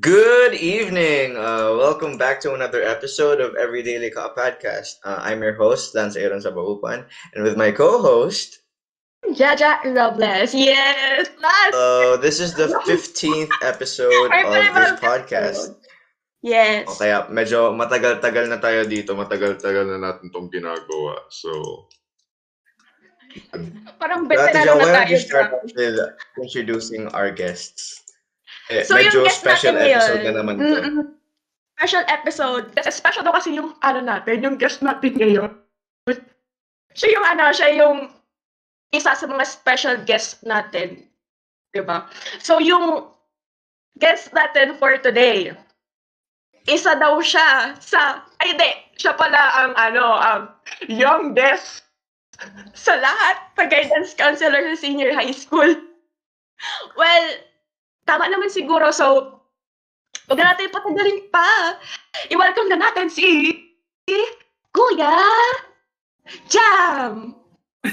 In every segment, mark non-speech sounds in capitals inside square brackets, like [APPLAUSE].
Good evening. Uh, welcome back to another episode of Everyday Lika Podcast. Uh, I'm your host, Lance Aaron Sabaupan, and with my co-host, Jaja Robles. Yes! Last! uh, this is the 15th [LAUGHS] episode of this podcast. Yes. O kaya medyo matagal-tagal na tayo dito, matagal-tagal na natin tong ginagawa. So, Parang Jo, na why don't tayo you start with introducing our guests? Eh, So, yung medyo guest special episode na naman to. mm-mm. Special episode. Kasi special daw kasi yung ano natin, yung guest natin ngayon. Siya yung ano, siya yung isa sa mga special guest natin. Diba? So yung guest natin for today, isa daw siya sa, ay hindi, siya pala ang ano, ang youngest sa lahat sa guidance counselor sa senior high school. [LAUGHS] Well, tama naman siguro. So, huwag na natin patagalin pa. I-welcome na natin si Kuya Jam! [LAUGHS]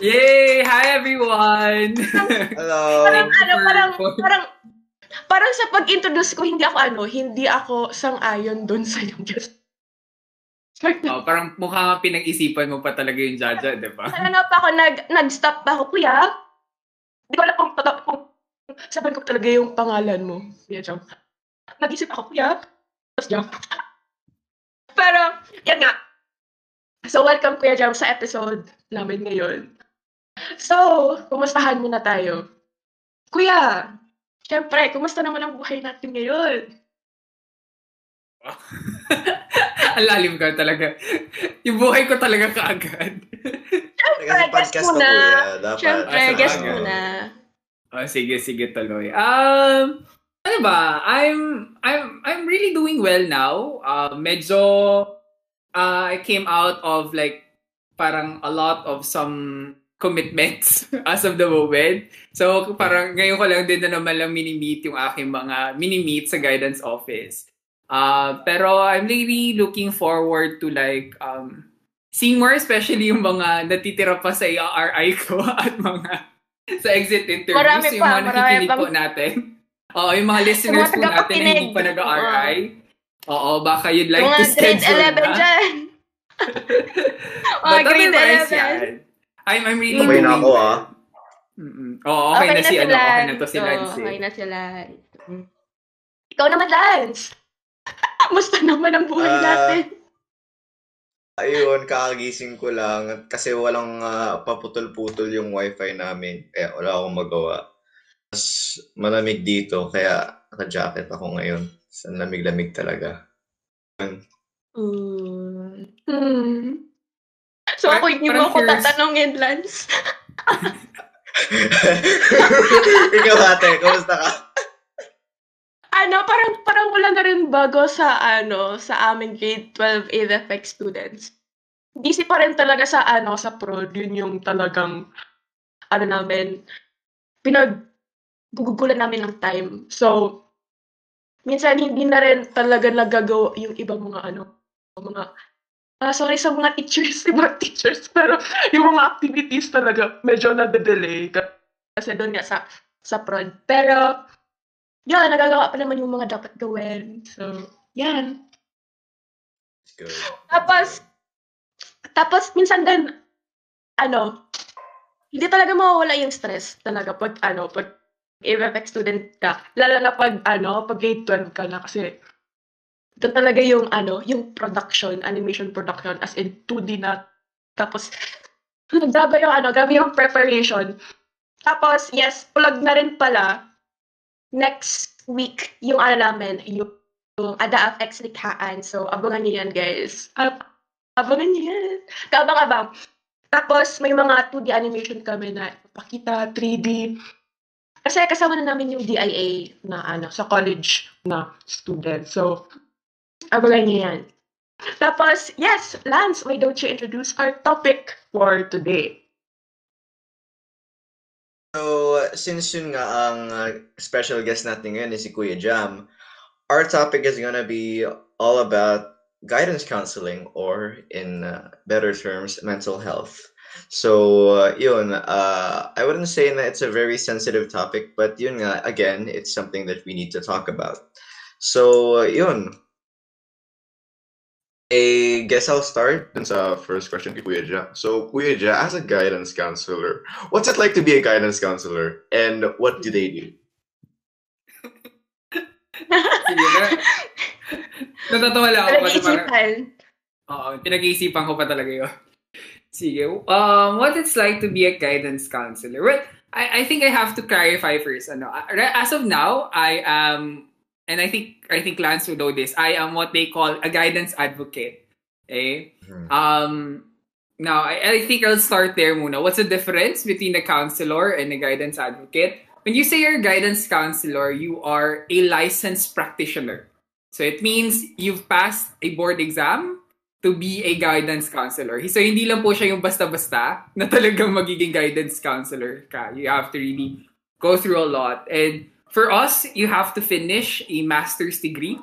Yay! Hi everyone! Hello. Parang ano, parang, parang, parang sa pag-introduce ko, hindi ako ano, hindi ako sang-ayon dun sa yung guest. oh, parang mukhang pinag-isipan mo pa talaga yung Jaja, di ba? Ano na pa ako, nag, nag-stop pa ako, Kuya? Hindi ko alam kung, kung, sabihin ko talaga yung pangalan mo. Kuya Jam. Nag-isip ako, Kuya. Tapos Jam. Pero, yan nga. So, welcome Kuya Jam sa episode namin ngayon. So, kumustahan muna tayo. Kuya, syempre, kumusta naman ang buhay natin ngayon? [LAUGHS] Ang lalim ka talaga. Yung buhay ko talaga kaagad. Kasi guest muna. kuya. Syempre, Ah, sa guess bagay. muna. Oh, sige, sige tuloy. Um, ano ba? I'm I'm I'm really doing well now. Uh, medyo uh, I came out of like parang a lot of some commitments [LAUGHS] as of the moment. So parang ngayon ko lang din na naman lang mini-meet yung aking mga mini-meet sa guidance office. Uh, pero I'm really looking forward to like um, seeing more especially yung mga natitira pa sa RI ko [LAUGHS] at mga sa exit interviews, Marami yung pa, mga marami nakikinig pang- po natin. [LAUGHS] Oo, yung mga listeners mga po natin na hindi pa nag-RI. Oo, baka you'd like mga to grade schedule 11 na. dyan. [LAUGHS] mga But grade otherwise, 11. yan. I'm, I'm really Okay na ako, ah. Mm-mm. Oo, okay, na, si ano, okay na to si Lance. Okay na si Lance. Ikaw naman, Lance. Musta naman ang buhay Ah, natin? Ayun, kakagising ko lang kasi walang ah, paputol-putol yung wifi namin. Kaya wala akong magawa. Mas malamig dito, kaya naka-jacket ako ngayon. Sa lamig-lamig talaga. Hmm. [LAUGHS] So ako hindi mo ako tatanungin, Lance. [LAUGHS] [LAUGHS] Ikaw ate, kumusta ka? Ano, parang parang wala na rin bago sa ano, sa aming grade 12 AFX students. Busy pa rin talaga sa ano, sa prod. Yun yung talagang ano namin, pinag gugugulan namin ng time. So, minsan hindi na rin talaga nagagawa yung ibang mga ano, mga ah, sorry sa mga teachers, [LAUGHS] ibang teachers, pero yung mga activities talaga medyo na-delay kasi doon nga sa sa prod. Pero yan, nagagawa pa naman yung mga dapat gawin. So, yan. Good. Tapos, tapos minsan din, ano, hindi talaga mawawala yung stress talaga pag, ano, pag FFX student ka. Lalo na pag, ano, pag grade 12 ka na kasi doon talaga yung, ano, yung production, animation production, as in 2D na. Tapos, grabe yung, ano, grabe yung preparation. Tapos, yes, plug na rin pala, next week, yung ano namin, yung, yung Ada of X Likhaan. So, abangan niyo yan, guys. Ab- abangan niyo yan. Kabang-abang. Tapos, may mga 2D animation kami na pakita, 3D. Kasi kasama na namin yung DIA na ano, sa college na student. So, abangan niyo yan. Tapos, yes, Lance, why don't you introduce our topic for today? So, since yun nga ang uh, special guest natin ngayon is si Kuya Jam, our topic is gonna be all about guidance counseling or in uh, better terms, mental health. So, uh, yun, uh, I wouldn't say that it's a very sensitive topic, but yun nga, again, it's something that we need to talk about. So, uh, yun. I guess I'll start. Dun sa first question kay Kuya Ja. So, Kuya Ja, as a guidance counselor, what's it like to be a guidance counselor? And what do they do? Sige, na, natatawa lang ako. kasi parang- Pinag-iisipan. Oo, pinag-iisipan ko pa talaga yun. Sige. Um, what it's like to be a guidance counselor? Well, I, I think I have to clarify first. Ano, uh, as of now, I am, and I think I think Lance will know this. I am what they call a guidance advocate. Okay. Hmm. Um, now I, I think I'll start there. Muna. What's the difference between a counselor and a guidance advocate? When you say you're a guidance counselor, you are a licensed practitioner. So it means you've passed a board exam to be a guidance counselor. So hindi lang po siya yung basta-basta na talagang magiging guidance counselor ka. You have to really go through a lot. And for us, you have to finish a master's degree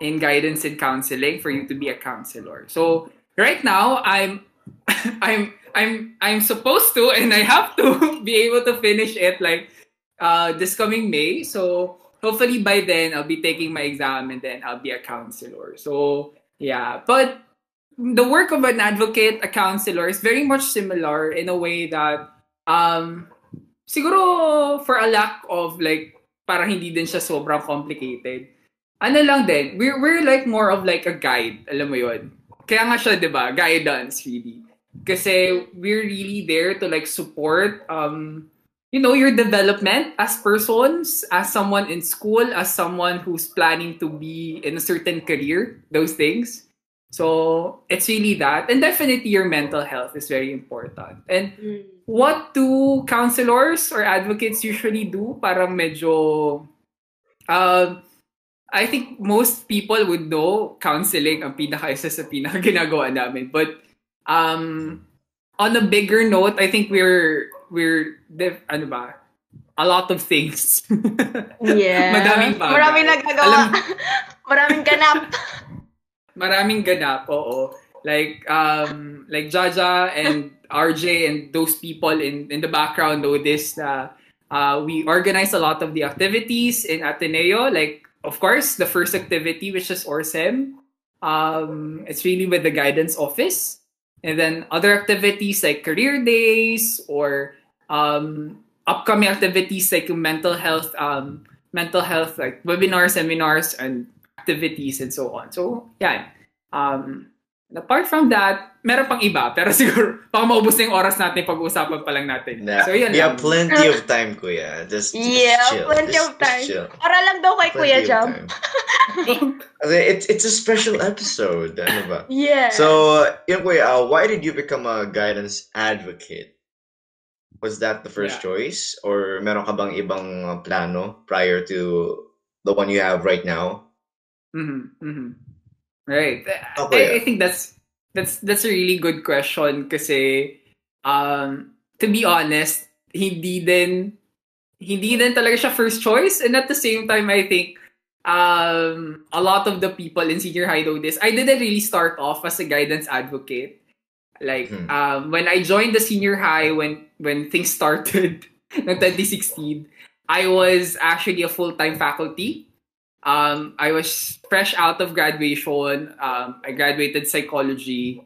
in guidance and counseling for you to be a counselor. So right now, I'm [LAUGHS] I'm I'm I'm supposed to and I have to [LAUGHS] be able to finish it like uh this coming May. So hopefully by then I'll be taking my exam and then I'll be a counselor. So yeah, but the work of an advocate, a counselor is very much similar in a way that um siguro for a lack of like para hindi din siya sobrang complicated. Ano lang din, we're, we're like more of like a guide, alam mo yun. Kaya nga siya, di ba, guidance really. Kasi we're really there to like support um you know your development as persons, as someone in school, as someone who's planning to be in a certain career, those things. So it's really that. And definitely your mental health is very important. And Mm. what do counselors or advocates usually do? para medyo um I think most people would know counseling ang pinaka isa sa pinaka ginagawa namin. But um on a bigger note, I think we're we're def- ano ba? A lot of things. [LAUGHS] Yeah. Madaming bagay. Maraming nagagawa. Alam- [LAUGHS] Maraming ganap. [LAUGHS] Maraming ganap, oo. Like um like Jaja and RJ and those people in in the background know this na uh, we organize a lot of the activities in Ateneo. Like of course, the first activity which is ORSEM. Um, it's really with the guidance office. And then other activities like career days or um, upcoming activities like mental health um, mental health like webinars, seminars, and activities and so on. So, yeah. Um, apart from that, meron pang iba. Pero [LAUGHS] siguro, baka maubos na yung oras natin pag-uusapan pa lang natin. Nah, So, yun we have lang. plenty of time, Kuya. Just, just Yeah, chill. plenty Just- of just time. chill. Para lang daw kay Kuya Plenty of Jam. It's, it's a special episode. Ano ba? [LAUGHS] Yeah. So, yun Kuya, uh, why did you become a guidance advocate? Was that the first Yeah. choice? Or meron ka bang ibang uh, plano prior to the one you have right now? Mhm, mhm. Right. Okay. I, I think that's that's that's a really good question kasi um to be honest, he didn't, din hindi din talaga siya first choice and at the same time I think um a lot of the people in senior high know this. I didn't really start off as a guidance advocate. Like Hmm. um when I joined the senior high when when things started [LAUGHS] in 2016, I was actually a full-time faculty um, I was fresh out of graduation. Um, I graduated psychology,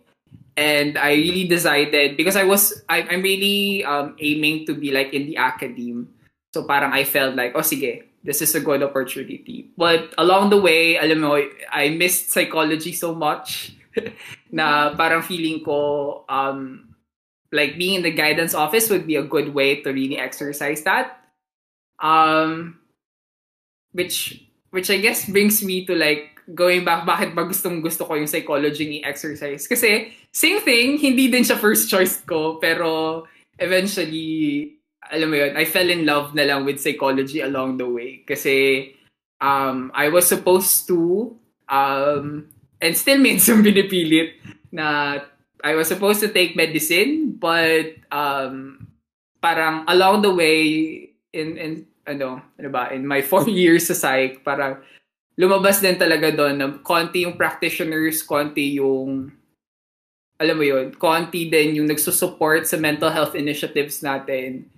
and I really decided because I was I, I'm really um, aiming to be like in the academe. So parang I felt like, oh sige, this is a good opportunity. But along the way, alam mo, I missed psychology so much [LAUGHS] na parang feeling ko um, like being in the guidance office would be a good way to really exercise that. Um, which which I guess brings me to like going back bakit ba gustong gusto ko yung psychology i-exercise kasi same thing hindi din siya first choice ko pero eventually alam mo yun I fell in love na lang with psychology along the way. Kasi um I was supposed to um and still minsan [LAUGHS] binipilit na I was supposed to take medicine but um parang along the way in in ano, ano ba, in my four [LAUGHS] years sa psych, parang lumabas din talaga doon na konti yung practitioners, konti yung alam mo yun, konti din yung nagsusupport sa mental health initiatives natin.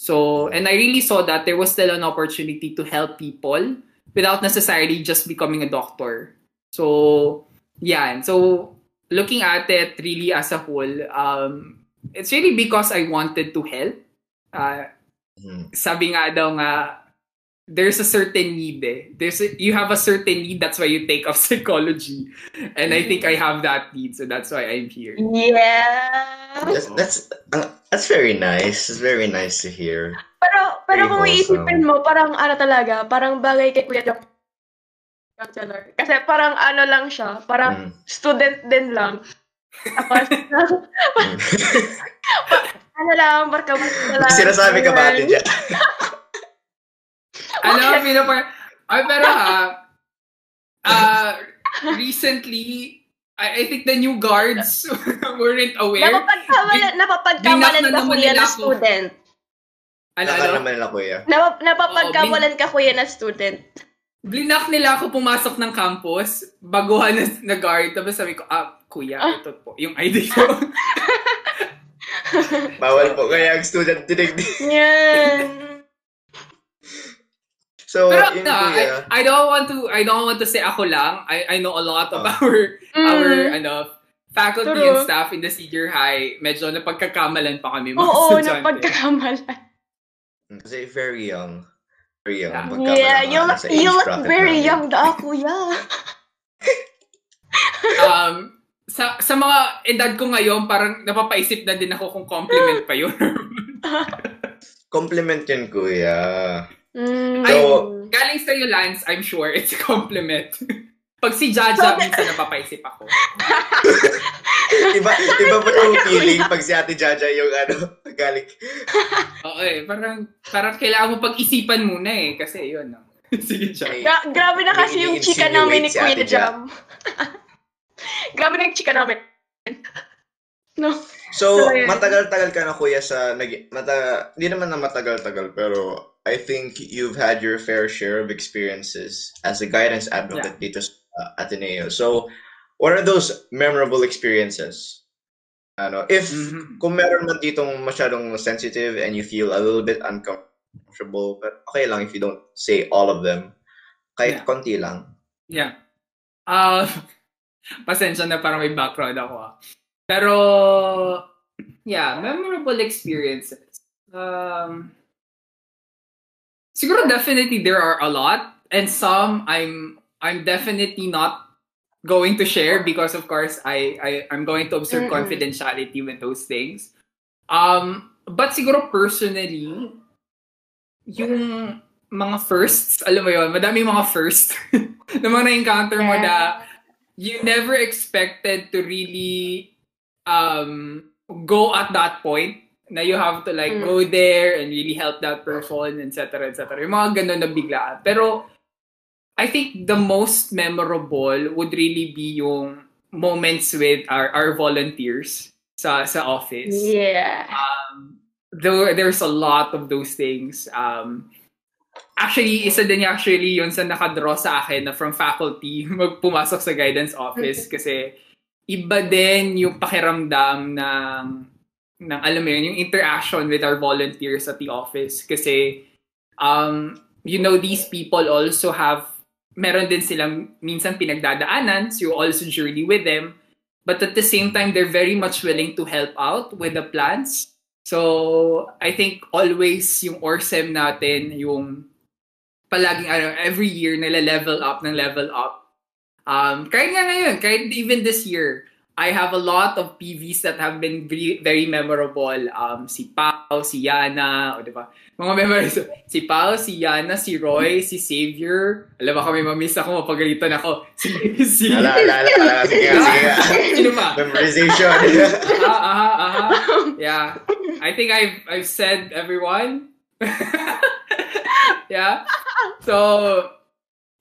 So, and I really saw that there was still an opportunity to help people without necessarily just becoming a doctor. So, yeah. So, looking at it really as a whole, um, it's really because I wanted to help. Uh, Mhm. sabi nga daw nga, there's a certain need eh. There's a, you have a certain need, that's why you take up [LAUGHS] psychology. And I think I have that need, so that's why I'm here. Yeah. That's that's uh, that's very nice. It's very nice to hear. Pero, pero Very kung wholesome. iisipin mo, parang ano talaga, parang bagay kay Kuya Jack counselor. Kasi parang ano lang siya, parang Mm. student din lang. Ano lang, barka mo lang. Sinasabi ka ba, Ate. Jack? Ano, pinapar... Ay, pero ha, uh, recently, I, I think the new guards [LAUGHS] weren't aware. Napapagkamalan, napapagkamalan Binak na ka kuya na student. Ano, ano? napapagkamalan ka kuya na student. Blinak nila ako pumasok ng campus, baguhan na, [LAUGHS] na guard, tapos sabi ko, ah, kuya, Ah. ito po, yung ID ko. [LAUGHS] Bawal po kaya ang student dinigdig. Yan. [LAUGHS] So, Pero yun, no, kuya. I, I don't want to I don't want to say ako lang. I I know a lot of Ah. our our Mm. ano faculty True. and staff in the senior high. Medyo napagkakamalan pa kami mga Oo, estudyante. napagkakamalan. Kasi very young. Very young. Yeah. You ano, look, you look very namin. young da, kuya. [LAUGHS] um sa sa mga edad ko ngayon, parang napapaisip na din ako kung compliment pa yun. [LAUGHS] Compliment yun, kuya. Mm. So- Galing sa iyo, Lance, I'm sure it's a compliment. [LAUGHS] Pag si Jaja, So, minsan napapaisip ako. Iba, iba ba yung feeling pag si Ate Jaja yung ano, galing. Eh, parang, parang kailangan mo pag-isipan muna eh. Kasi yun, no? [LAUGHS] Sige, Jaja. Gra- grabe na kasi yung chika namin ni Si Kuya Ja. Jam. [LAUGHS] grabe na yung chika namin. [LAUGHS] No. So, So, matagal-tagal ka na kuya sa nag mata hindi naman na matagal-tagal pero I think you've had your fair share of experiences as a guidance advocate dito sa uh, Ateneo. So, what are those memorable experiences? Ano, if Mhm. kung meron man ditong masyadong sensitive and you feel a little bit uncomfortable, but okay lang if you don't say all of them. Kahit Yeah. konti lang. Yeah. Uh, [LAUGHS] pasensya na parang may background ako ah. Pero, yeah, memorable experiences. Um, siguro definitely there are a lot and some I'm I'm definitely not going to share because of course I, I I'm going to observe Mm-mm. confidentiality with those things. Um, but siguro personally, yung mga firsts, alam mo yun, madami mga first [LAUGHS] na mga na-encounter mo na you never expected to really um go at that point na you have to like Mm. go there and really help that person, etc., etc. Yung mga ganun na biglaan. Pero I think the most memorable would really be yung moments with our, our volunteers sa sa office. Yeah. Um, there, there's a lot of those things. Um, actually, isa din actually yun sa nakadraw sa akin na from faculty [LAUGHS] magpumasok sa guidance office [LAUGHS] kasi iba din yung pakiramdam ng ng alam mo yun, yung interaction with our volunteers at the office kasi um you know these people also have meron din silang minsan pinagdadaanan so you also journey with them but at the same time they're very much willing to help out with the plans so I think always yung ORSEM natin yung palaging ano, every year nila level up ng level up um kahit nga ngayon kahit even this year I have a lot of PVs that have been very, very memorable. Um, si Pao, si Yana, o diba? Mga memories. Si Pao, si Yana, si Roy, si Xavier. Alam mo kami, mamiss ako, mapagalitan ako. [LAUGHS] Si, si, Ala, ala, ala, ala. Sige [LAUGHS] sige. Sino ba? Memorization. aha, aha, aha. Yeah. I think I've I've said everyone. [LAUGHS] yeah. So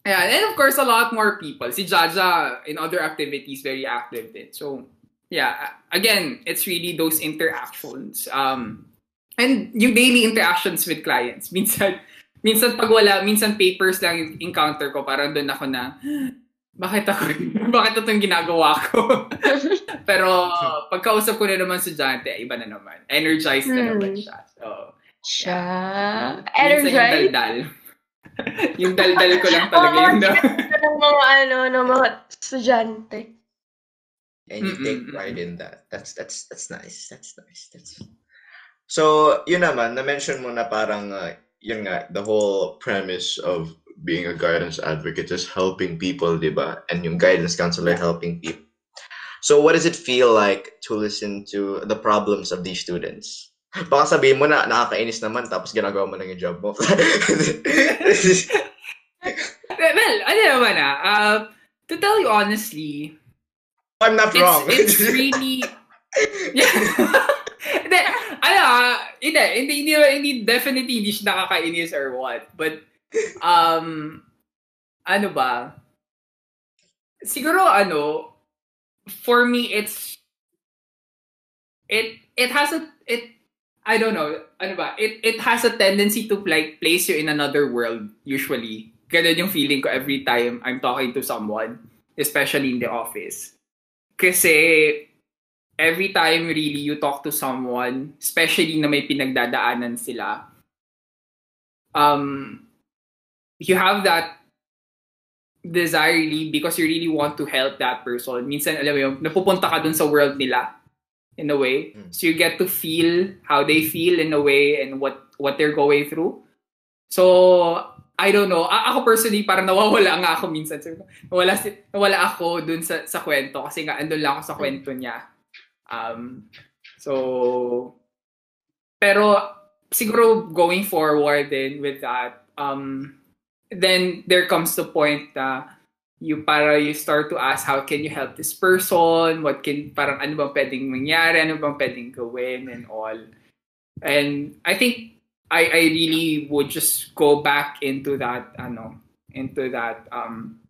yeah, and of course a lot more people. Si Jaja in other activities very active din. So yeah, again, it's really those interactions. Um and yung daily interactions with clients. Minsan minsan pag wala, minsan papers lang yung encounter ko, parang doon ako na [GASPS] bakit ako, [LAUGHS] bakit ito yung ginagawa ko? [LAUGHS] Pero pagkausap ko na naman estudyante, iba na naman. Energized na Hmm. naman siya. So, Siya. minsan yung Energized. daldal. [LAUGHS] yung daldal ko lang talaga Oo, yung na- ng mga ano, ng mga estudyante. And you take pride in that. That's that's that's nice. That's nice. That's So, yun naman, na-mention mo na parang uh, yun nga, the whole premise of being a guidance advocate is helping people, di ba? And yung guidance counselor helping people. So, what does it feel like to listen to the problems of these students? Baka sabihin mo na, nakakainis naman, tapos ginagawa mo lang yung job mo. [LAUGHS] well, ano naman ah, uh, to tell you honestly, I'm not wrong. it's, it's really, [LAUGHS] [LAUGHS] yeah. Ano hindi, hindi, hindi, hindi, definitely hindi siya nakakainis or what. But, um, ano ba? Siguro, ano, for me, it's, it, it has a, it, I don't know, ano ba, it, it has a tendency to like place you in another world, usually. Ganun yung feeling ko every time I'm talking to someone, especially in the office. Kasi, every time really you talk to someone, especially na may pinagdadaanan sila, um, you have that desire really because you really want to help that person. Minsan, alam mo yun, napupunta ka dun sa world nila in a way. Mm. So you get to feel how they feel in a way and what what they're going through. So, I don't know. A- ako personally, parang nawawala nga ako minsan. Nawala, si- nawala ako dun sa, sa kwento kasi nga andun lang ako sa kwento niya. Um, so, pero siguro going forward then with that, um, then there comes the point na you para you start to ask how can you help this person? What can parang ano bang pwedeng mangyari? Ano bang pwedeng gawin and all? And I think I I really would just go back into that ano into that um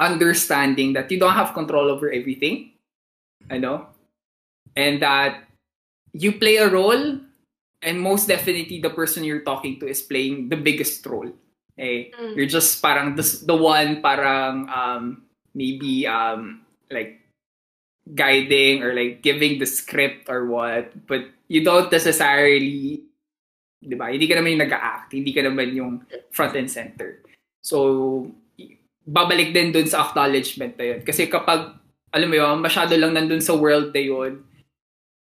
understanding that you don't have control over everything. Ano and that you play a role and most definitely the person you're talking to is playing the biggest role eh? Mm. you're just parang the, the one parang um maybe um like guiding or like giving the script or what but you don't necessarily di ba? Hindi ka naman yung nag-act hindi ka naman yung front and center. So babalik din dun sa acknowledgement na yun. Kasi kapag alam mo yun masyado lang nandun sa world na yun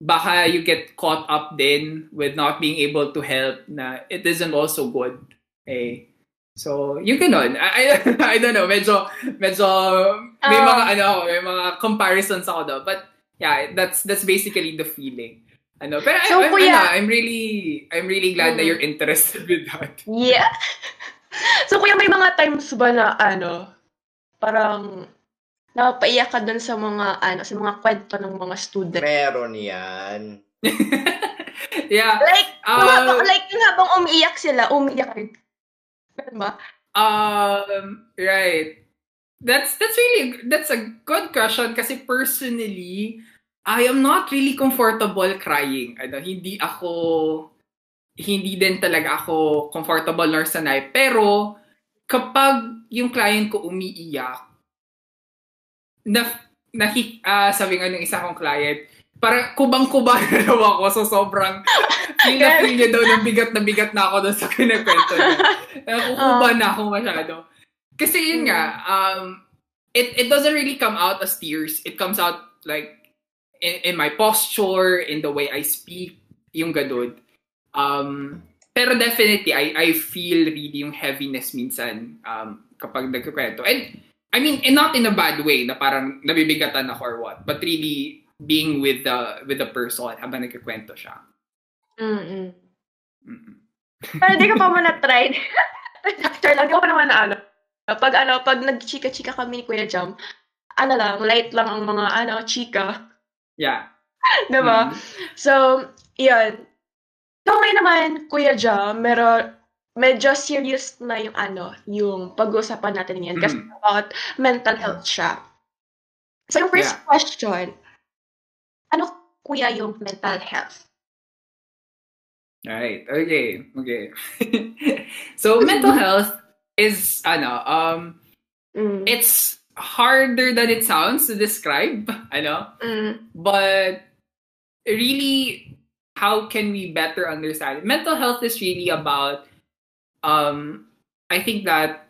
baka you get caught up then with not being able to help na it isn't also good eh So, yung ganun. I, I, [LAUGHS] I don't know, medyo, medyo, may Ah. mga, ano, may mga comparisons ako doon. But, yeah, that's, that's basically the feeling. Ano, pero I, So, I'm, kuya- ano, I'm really, I'm really glad that Mm. you're interested with that. Yeah. [LAUGHS] so, kuya, may mga times ba na, ano, parang, napaiyak ka dun sa mga, ano, sa mga kwento ng mga student? Meron yan. [LAUGHS] yeah. Like, Ah. uh, like, yung habang umiiyak sila, umiiyak rin. Ba? Um, right. That's that's really that's a good question kasi personally I am not really comfortable crying. Ano, hindi ako hindi din talaga ako comfortable nor sanay. Pero kapag yung client ko umiiyak, na naki, ah, sabi nga ng isa kong client, para kubang-kuba na daw ako. So, sobrang feel na feel niya daw ng bigat na bigat na ako doon sa kinakwento niya. Nakukuba na ako masyado. Kasi yun nga, um, it, it doesn't really come out as tears. It comes out like in, in my posture, in the way I speak, yung ganun. Um, pero definitely, I, I feel really yung heaviness minsan um, kapag nagkukwento. And, I mean, and not in a bad way, na parang nabibigatan ako or what, but really being with the with the person habang nagkukwento siya. Mm-mm. Mm-mm. Pero di ka pa man na-try. [LAUGHS] Doctor lang, di ko pa naman na ano. Pag ano, pag nag-chika-chika kami ni Kuya Jam, ano lang, light lang ang mga ano, chika. Yeah. [LAUGHS] Diba? Mm. So, yun. Okay naman, Kuya Jam, pero medyo serious na yung ano, yung pag-uusapan natin ngayon kasi Mm. about mental health siya. So, yung first Yeah. question, ano kuya yung mental health? Right. Okay. Okay. [LAUGHS] so mental health is ano um Mm. it's harder than it sounds to describe, I know. Mm. But really, how can we better understand? Mental health is really about, um, I think that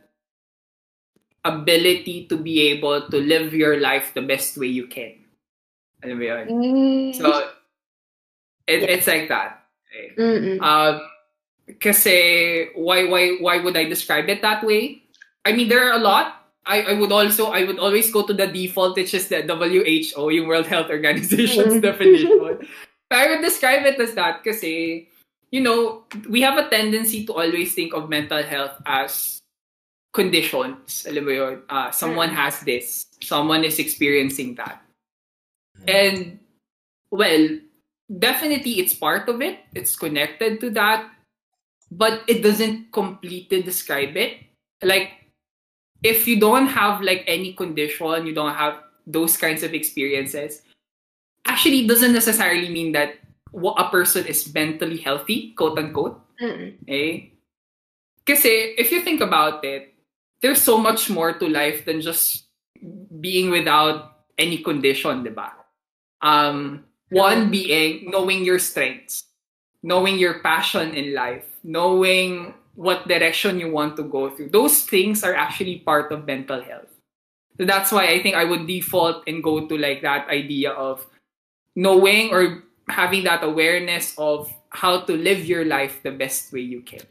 ability to be able to live your life the best way you can. Alam mo yun? Mm. So, it, it's like that. Mm-mm. Um, kasi why why why would I describe it that way? I mean, there are a lot. I, I would also I would always go to the default, which is the WHO, yung World Health Organization's Mm. definition. I would describe it as that kasi, you know, we have a tendency to always think of mental health as conditions. Alam mo yun? Uh, someone Mm. has this. Someone is experiencing that. And, well, definitely it's part of it. It's connected to that. But it doesn't completely describe it. Like, if you don't have like any condition, you don't have those kinds of experiences, actually doesn't necessarily mean that a person is mentally healthy, quote unquote. Mm-mm. Eh? Kasi if you think about it, there's so much more to life than just being without any condition, di ba? Um, one being knowing your strengths, knowing your passion in life, knowing what direction you want to go through. Those things are actually part of mental health. So that's why I think I would default and go to like that idea of knowing or having that awareness of how to live your life the best way you can.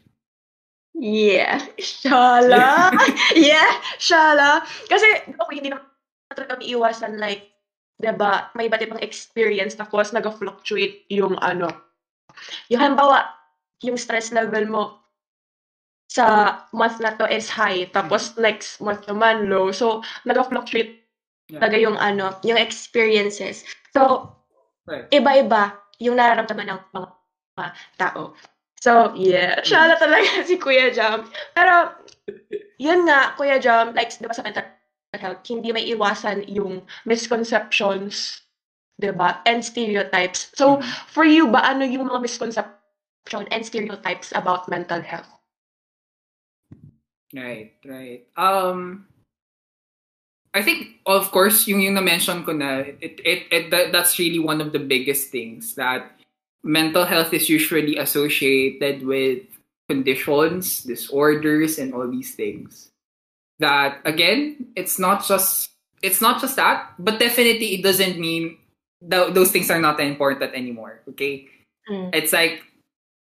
Yeah. Shala. [LAUGHS] yeah. Shala. Kasi, okay, hindi naman talaga iiwasan like, 'di ba may iba't ibang experience tapos nag-fluctuate yung ano. Yung halimbawa, yung stress level mo sa month na to is high, tapos mm-hmm. next month naman low. So, nag-fluctuate Yeah. talaga yung ano, yung experiences. So, Right. iba-iba yung nararamdaman ng mga tao. So, yeah. Shala talaga [LAUGHS] si Kuya Jam. Pero, yun nga, Kuya Jam, like, di ba sa mental health, hindi may iwasan yung misconceptions, di ba? And stereotypes. So, Mhm. for you ba, ano yung mga misconception and stereotypes about mental health? Right, right. Um, I think, of course, yung yung na-mention ko na, it, it, it, that, that's really one of the biggest things that mental health is usually associated with conditions, disorders, and all these things. That, again, it's not just, it's not just that, but definitely it doesn't mean th- those things are not important anymore, okay? Mm. it's like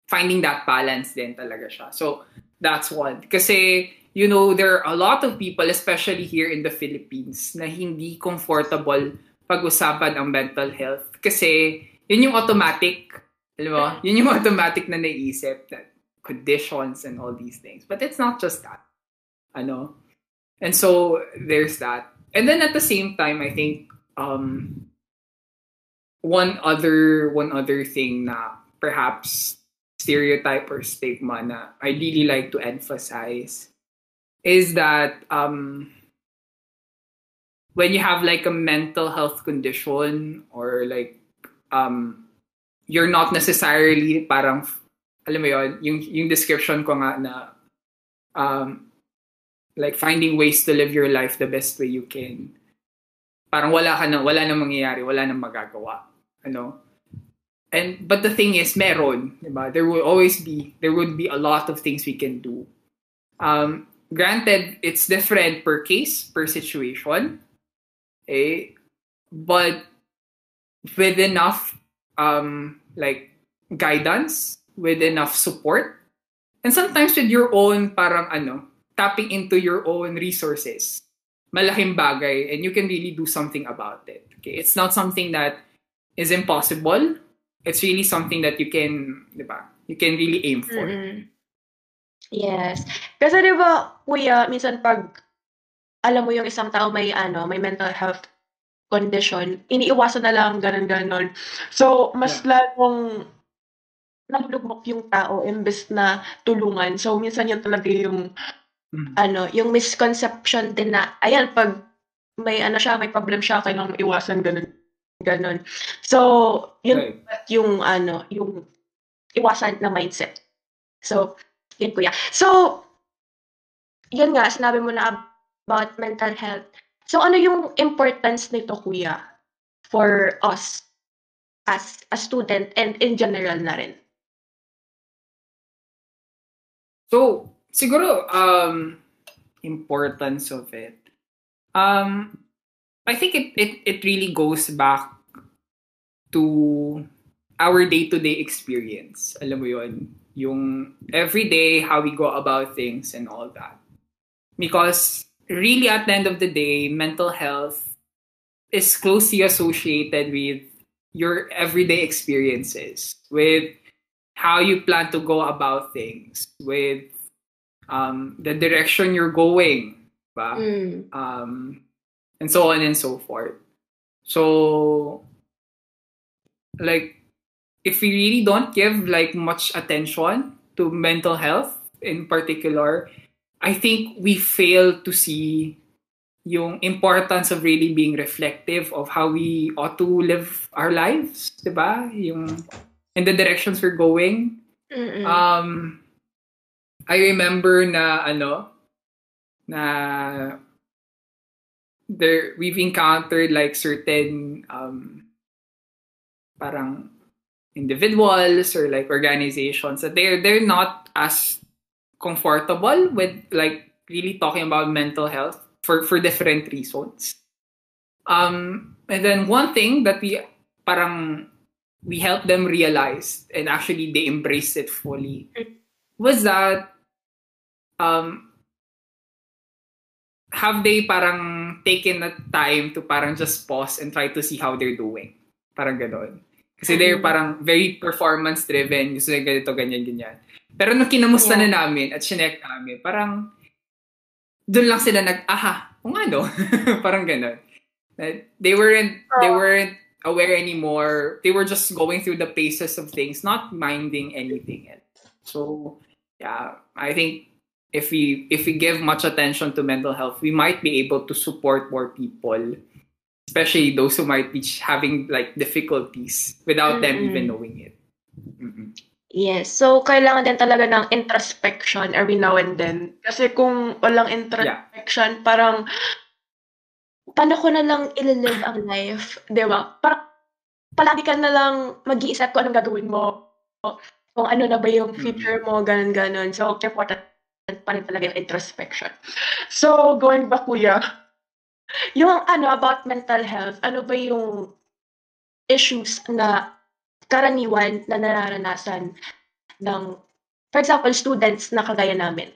finding that balance din talaga siya. So, that's one. Kasi, you know, there are a lot of people, especially here in the Philippines, na hindi comfortable pag-usapan ang mental health. Kasi, yun yung automatic, alam mo, yun yung [LAUGHS] automatic na naisip, that conditions and all these things. But it's not just that. Ano? And so, there's that. And then at the same time, I think, um, one other one other thing na perhaps stereotype or stigma na I really like to emphasize is that um when you have like a mental health condition or like um you're not necessarily parang alam mo yon yung yung description ko nga na um like finding ways to live your life the best way you can. Parang wala ka na wala nang mangyayari wala nang magagawa ano? And but the thing is meron diba there will always be there would be a lot of things we can do. Um granted it's different per case per situation eh but with enough um like guidance with enough support and sometimes with your own parang ano tapping into your own resources malaking bagay and you can really do something about it okay? It's not something that is impossible. It's really something that you can di ba? You can really aim for. Mm-mm. Yes. Kasi di ba, kuya, minsan pag alam mo yung isang tao may ano, may mental health condition, iniiwasan na lang ganun ganon. So, mas lalong nalulugmok yung tao imbes na tulungan. So, minsan yun talaga yung Mhm. ano, yung misconception din na ayan pag may ano siya, may problem siya, kailangan iwasan ganun ganon. So, yun Right. yung ano, yung iwasan na mindset. So, yun kuya. So, yun nga, sinabi mo na about mental health. So ano yung importance nito kuya for us as a student and in general na rin? So, siguro, um, importance of it. Um, I think it, it, it really goes back to our day-to-day experience. Alam mo yun? Yung everyday, how we go about things and all that. Because really at the end of the day, mental health is closely associated with your everyday experiences, with how you plan to go about things, with um, the direction you're going, ba? Mm. um, and so on and so forth. So, like, if we really don't give like much attention to mental health in particular, I think we fail to see yung importance of really being reflective of how we ought to live our lives, diba? Yung in the directions we're going. Mm-mm. Um, I remember na ano, na there we've encountered like certain um parang individuals or like organizations that they're they're not as comfortable with like really talking about mental health for for different reasons. Um and then one thing that we parang we helped them realize and actually they embraced it fully was that um have they parang taken the time to parang just pause and try to see how they're doing? Parang ganon. Kasi they're Mhm. parang very performance driven. Gusto nila ganito, ganyan, ganyan. Pero nung kinamusta Yeah. na namin at chinek namin, parang doon lang sila nag, aha, kung ano. [LAUGHS] parang ganon. They weren't, they Oh. weren't aware anymore. They were just going through the paces of things, not minding anything else. So, yeah, I think if we if we give much attention to mental health, we might be able to support more people, especially those who might be having like difficulties without them Mm-mm. even knowing it. Mm-mm. Yes. So, kailangan din talaga ng introspection every now and then. Kasi kung walang introspection, parang, paano ko na lang ililive ang life? Di ba? Parang, palagi ka na lang mag-iisip kung anong gagawin mo. Kung ano na ba yung future mo, ganun-ganun. So, important pa rin talaga yung introspection. So, going back, kuya, yung ano about mental health, ano ba yung issues na karaniwan na nararanasan ng, for example, students na kagaya namin.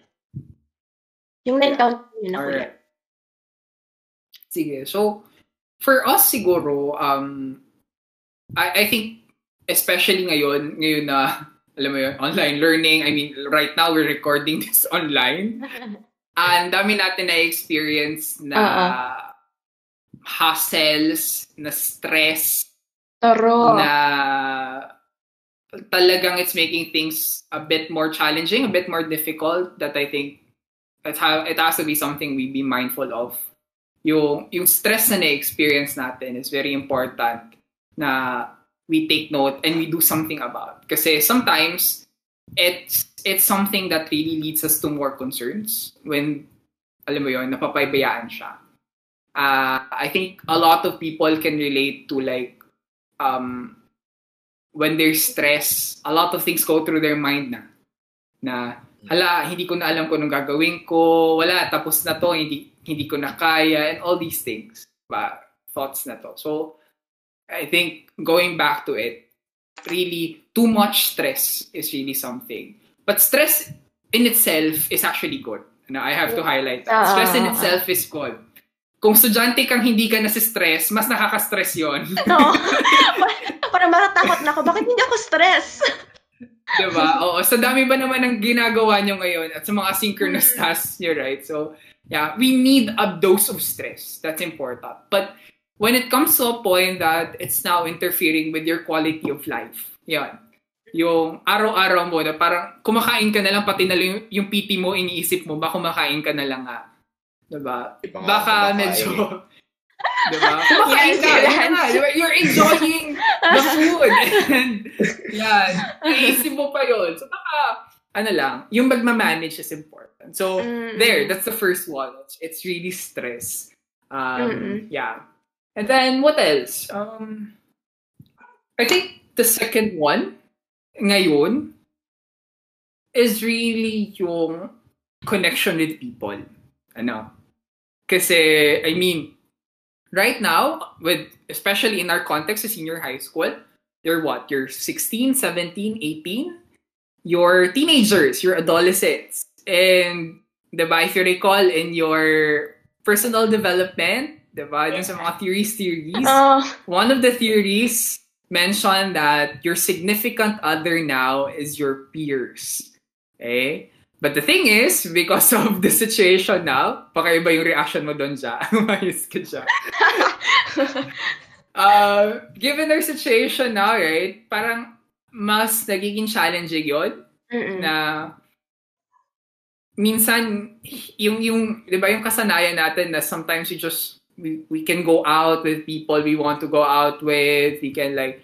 Yung na-encounter yun na kuya. Alright. Sige. So, for us siguro, um, I, I think, especially ngayon, ngayon na, [LAUGHS] alam mo yun, online learning, I mean, right now, we're recording [LAUGHS] this online. [LAUGHS] Ang dami natin na experience na Oo. Hassles, na stress, Taro. na talagang it's making things a bit more challenging, a bit more difficult that I think it, ha- it has to be something we be mindful of. Yung, yung stress na na-experience natin is very important na we take note and we do something about. Kasi sometimes it's it's something that really leads us to more concerns when alam mo yon napapabayaan siya. Uh, I think a lot of people can relate to like um, when they're stressed, a lot of things go through their mind na. Na, hala, hindi ko na alam kung anong gagawin ko, wala, tapos na to, hindi, hindi ko na kaya, and all these things. Ba, thoughts na to. So, I think going back to it, really, too much stress is really something. But stress in itself is actually good. I have to highlight that. Stress in ah. itself is good. Kung estudyante kang hindi ka nasi-stress, mas nakaka-stress yon. No. [LAUGHS] Parang matatakot na ako. Bakit hindi ako stress? diba? Oo. Sa dami ba naman ng ginagawa nyo ngayon at sa mga synchronous Mm. tasks nyo, right? So, yeah, we need a dose of stress. That's important. But when it comes to a point that it's now interfering with your quality of life, yan. Yung araw-araw mo na parang kumakain ka na lang, pati na yung, yung PT mo, iniisip mo, ba kumakain ka na lang nga. Diba? Di pa nga Baka medyo... [LAUGHS] Diba? [LAUGHS] Kumakain Yes, ka. nga, diba? You're enjoying the [LAUGHS] food. And, yan. Iisip mo pa yun. So, baka, ano lang, yung magmamanage is important. So, Mm. there, that's the first one. It's, it's really stress. Um, Mm-mm. yeah. And then what else? Um, I think the second one ngayon is really yung connection with people. Ano? Kasi, I mean, right now, with especially in our context of senior high school, you're what? You're 16, 17, 18? You're teenagers, you're adolescents. And, diba, if you recall in your personal development, diba, dun sa mga theories, theories, Oh, one of the theories mentioned that your significant other now is your peers. Okay? But the thing is, because of the situation now, pakaiba yung reaction mo doon siya. [LAUGHS] Umayos ka siya. [LAUGHS] Uh, given their situation now, right, parang mas nagiging challenging yon Mm-mm. na minsan yung yung 'di ba yung kasanayan natin na sometimes we just we, we can go out with people we want to go out with we can like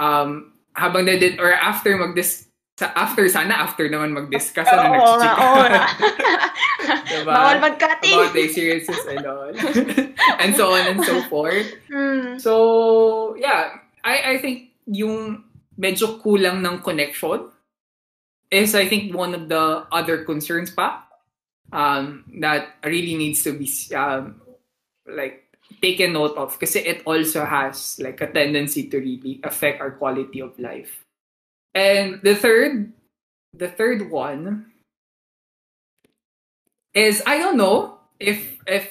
um habang na or after magdis sa after sana after naman mag-discuss Oo ano nga, nagchichika oo nga. [LAUGHS] Diba? Bawal mag-cutting. about the experiences and [LAUGHS] all and so on and so forth Mm. So, yeah, I I think yung medyo kulang ng connection is I think one of the other concerns pa um, that really needs to be um, like taken note of kasi it also has like a tendency to really affect our quality of life. And the third, the third one is I don't know if if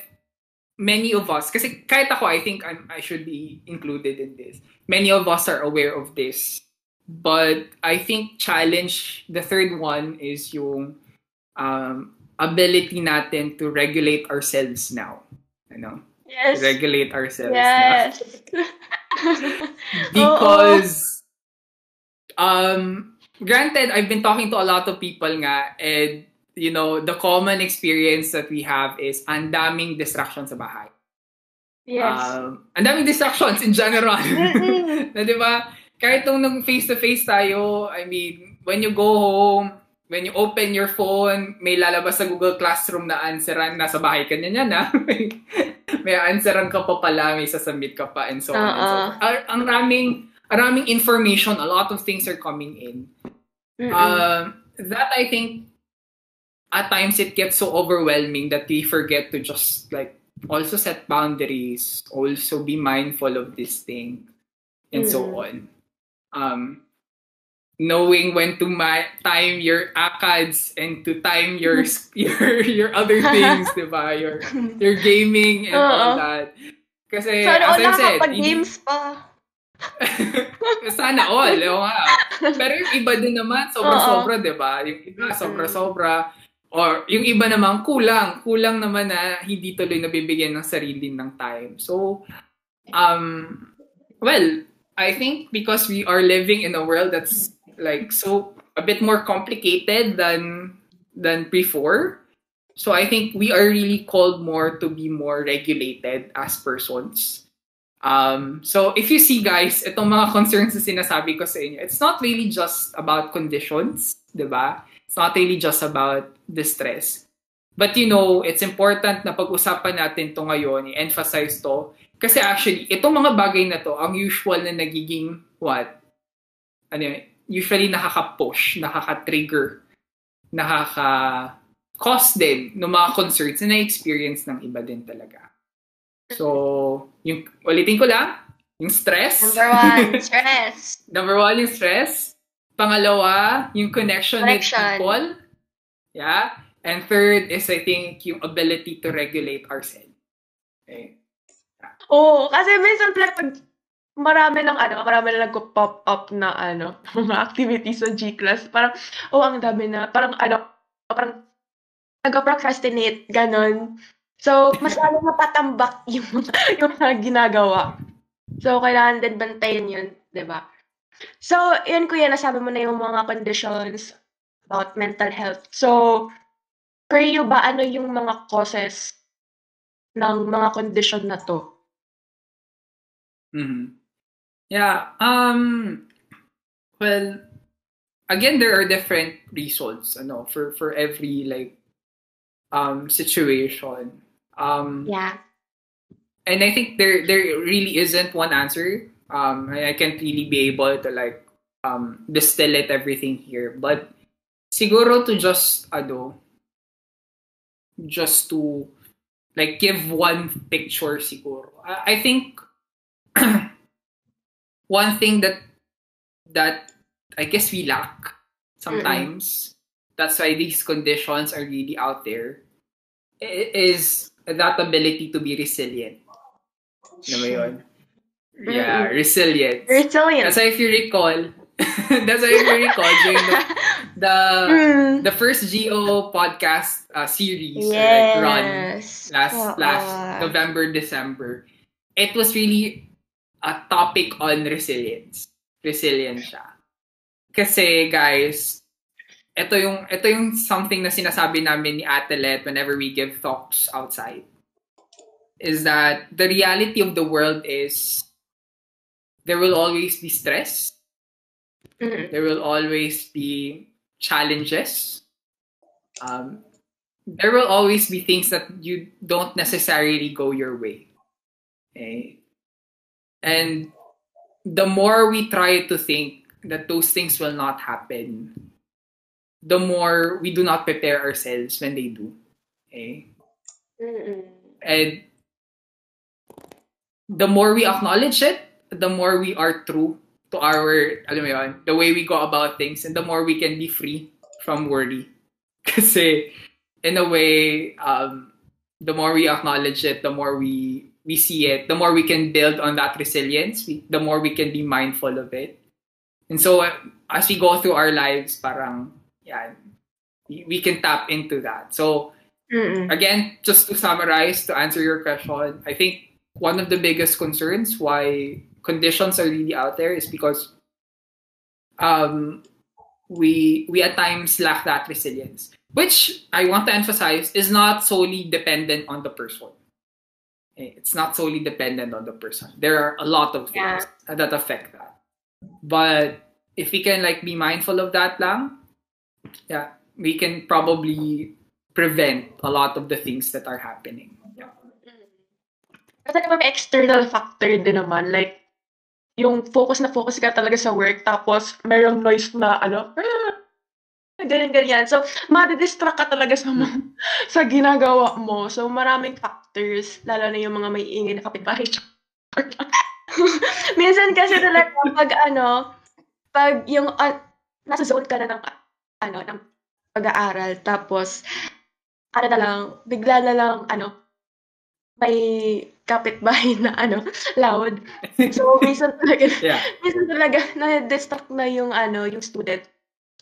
many of us, because kahit ako, I think I'm, I should be included in this. Many of us are aware of this. But I think challenge, the third one is yung um, ability natin to regulate ourselves now. Ano? Yes. Regulate ourselves now. Yes. [LAUGHS] [LAUGHS] Because, um, granted, I've been talking to a lot of people nga, and, you know, the common experience that we have is ang daming distractions sa bahay. Yes. Um, ang daming distractions in general. [LAUGHS] Na di ba? Kahit nung nag face-to-face tayo, I mean, when you go home, when you open your phone, may lalabas sa Google Classroom na answeran, nasa bahay ka na niyan, ha? [LAUGHS] may, answeran ka pa pala, may sasubmit ka pa, and so on and so. Ang- Ang raming, ang raming information, a lot of things are coming in. Um, that I think at times it gets so overwhelming that we forget to just like also set boundaries, also be mindful of this thing, and so Mm. on. Um, knowing when to ma- time your ACADS and to time your [LAUGHS] your your other things, [LAUGHS] diba? Your your gaming and all that. Kasi Sana as I said, nakapag-games pa. [LAUGHS] Sana all, oo nga. Pero yung iba din naman, sobra-sobra, di ba? Yung iba, sobra-sobra. Or yung iba naman, kulang. Kulang naman na hindi tuloy nabibigyan ng sarili ng time. So, um, well, I think because we are living in a world that's like so a bit more complicated than than before. So I think we are really called more to be more regulated as persons. Um, so if you see guys, itong mga concerns na sinasabi ko sa inyo, it's not really just about conditions, di ba? It's not really just about the stress. But you know, it's important na pag-usapan natin to ngayon, i-emphasize to. Kasi actually, itong mga bagay na to, ang usual na nagiging, what? Ano yun? Usually nakaka-push, nakaka-trigger, nakaka-cause din ng mga concerns na na-experience ng iba din talaga. So, yung, ulitin ko lang, yung stress. Number one, [LAUGHS] stress. Number one, yung stress. Pangalawa, yung connection, Connection. with people. Yeah. And third is, I think, yung ability to regulate ourselves. Okay. Oo, kasi minsan pag marami ng ano, marami na nagko-pop up na ano, [LAUGHS] mga activities sa G-class, parang, oh, ang dami na, parang ano, parang nag-procrastinate, ganon. So, mas lalo napatambak [LAUGHS] yung, yung mga ginagawa. So, kailangan din bantayan yun, di ba? So, yun kuya, nasabi mo na yung mga conditions about mental health. So, you ba, ano yung mga causes ng mga condition na to? hmm Yeah. Um. Well, again, there are different results. Ano for for every like um situation. Um. Yeah. and I think there there really isn't one answer. Um, I, I can't really be able to like um distill it everything here, but siguro to just ano, just to like give one picture siguro. I, I think [CLEARS THROAT] one thing that that I guess we lack sometimes. That's why these conditions are really out there. Is that ability to be resilient. Alam mo yun? Yeah, resilient. Resilient. That's why if you recall, [LAUGHS] that's why if you recall during the the, Mm. the first GO podcast uh, series or like run Yes. last Oo. last November December, it was really a topic on resilience. Resilient siya. Kasi guys, ito yung ito yung something na sinasabi namin ni Atelet whenever we give talks outside. Is that the reality of the world is there will always be stress. Mm. There will always be challenges. Um, there will always be things that you don't necessarily go your way. Okay? And the more we try to think that those things will not happen, the more we do not prepare ourselves when they do. Okay? Mm-mm. And the more we acknowledge it, the more we are true to our, alam mo yun, the way we go about things, and the more we can be free from worry. [LAUGHS] Kasi, in a way, um, the more we acknowledge it, the more we we see it, the more we can build on that resilience, we, the more we can be mindful of it. And so, as we go through our lives, parang, yeah, we, can tap into that. So, Mm-mm. again, just to summarize, to answer your question, I think one of the biggest concerns why conditions are really out there is because um, we we at times lack that resilience, which I want to emphasize is not solely dependent on the person. Eh, It's not solely dependent on the person. There are a lot of things that affect that. But if we can like be mindful of that lang, yeah, we can probably prevent a lot of the things that are happening. Yeah. Kasi naman may external factor din naman. Like, yung focus na focus ka talaga sa work, tapos merong noise na, ano, ganyan-ganyan. So, madidistract ka talaga sa, sa ginagawa mo. So, maraming factors, lalo na yung mga may ingay na kapitbahay. [LAUGHS] Minsan kasi talaga, pag ano, pag yung, uh, nasa zone ka na ng, ano, ng pag-aaral, tapos, ano na lang, bigla na lang, ano, may kapitbahay na ano, [LAUGHS] loud. So, minsan [LAUGHS] talaga, Yeah. minsan talaga, na-distract na yung ano, yung student.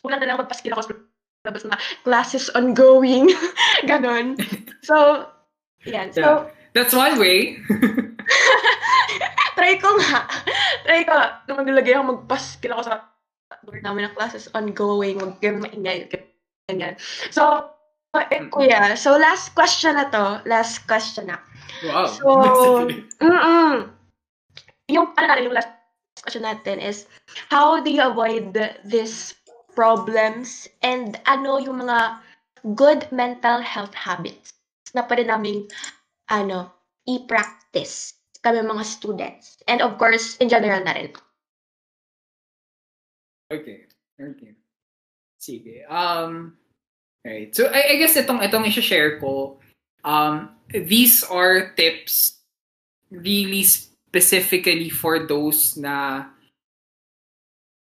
Wala na lang magpaskil ako sa labas na classes ongoing. [LAUGHS] Ganon. So, yan. So, That's one way. try ko nga. Try ko. Nung naglagay ako, magpaskil ako sa door namin ng classes ongoing. Huwag kayong maingay. Ganyan. So, eh, kuya, so last question na to. Last question na. Wow. So, [LAUGHS] mm Yung, ano natin, yung last question natin is, how do you avoid the- these problems and ano yung mga good mental health habits na pwede namin, ano, i-practice kami mga students. And of course, in general na rin. Okay. Okay. Sige. Um, right. So, I, I guess itong, itong i-share ko, um, these are tips really specifically for those na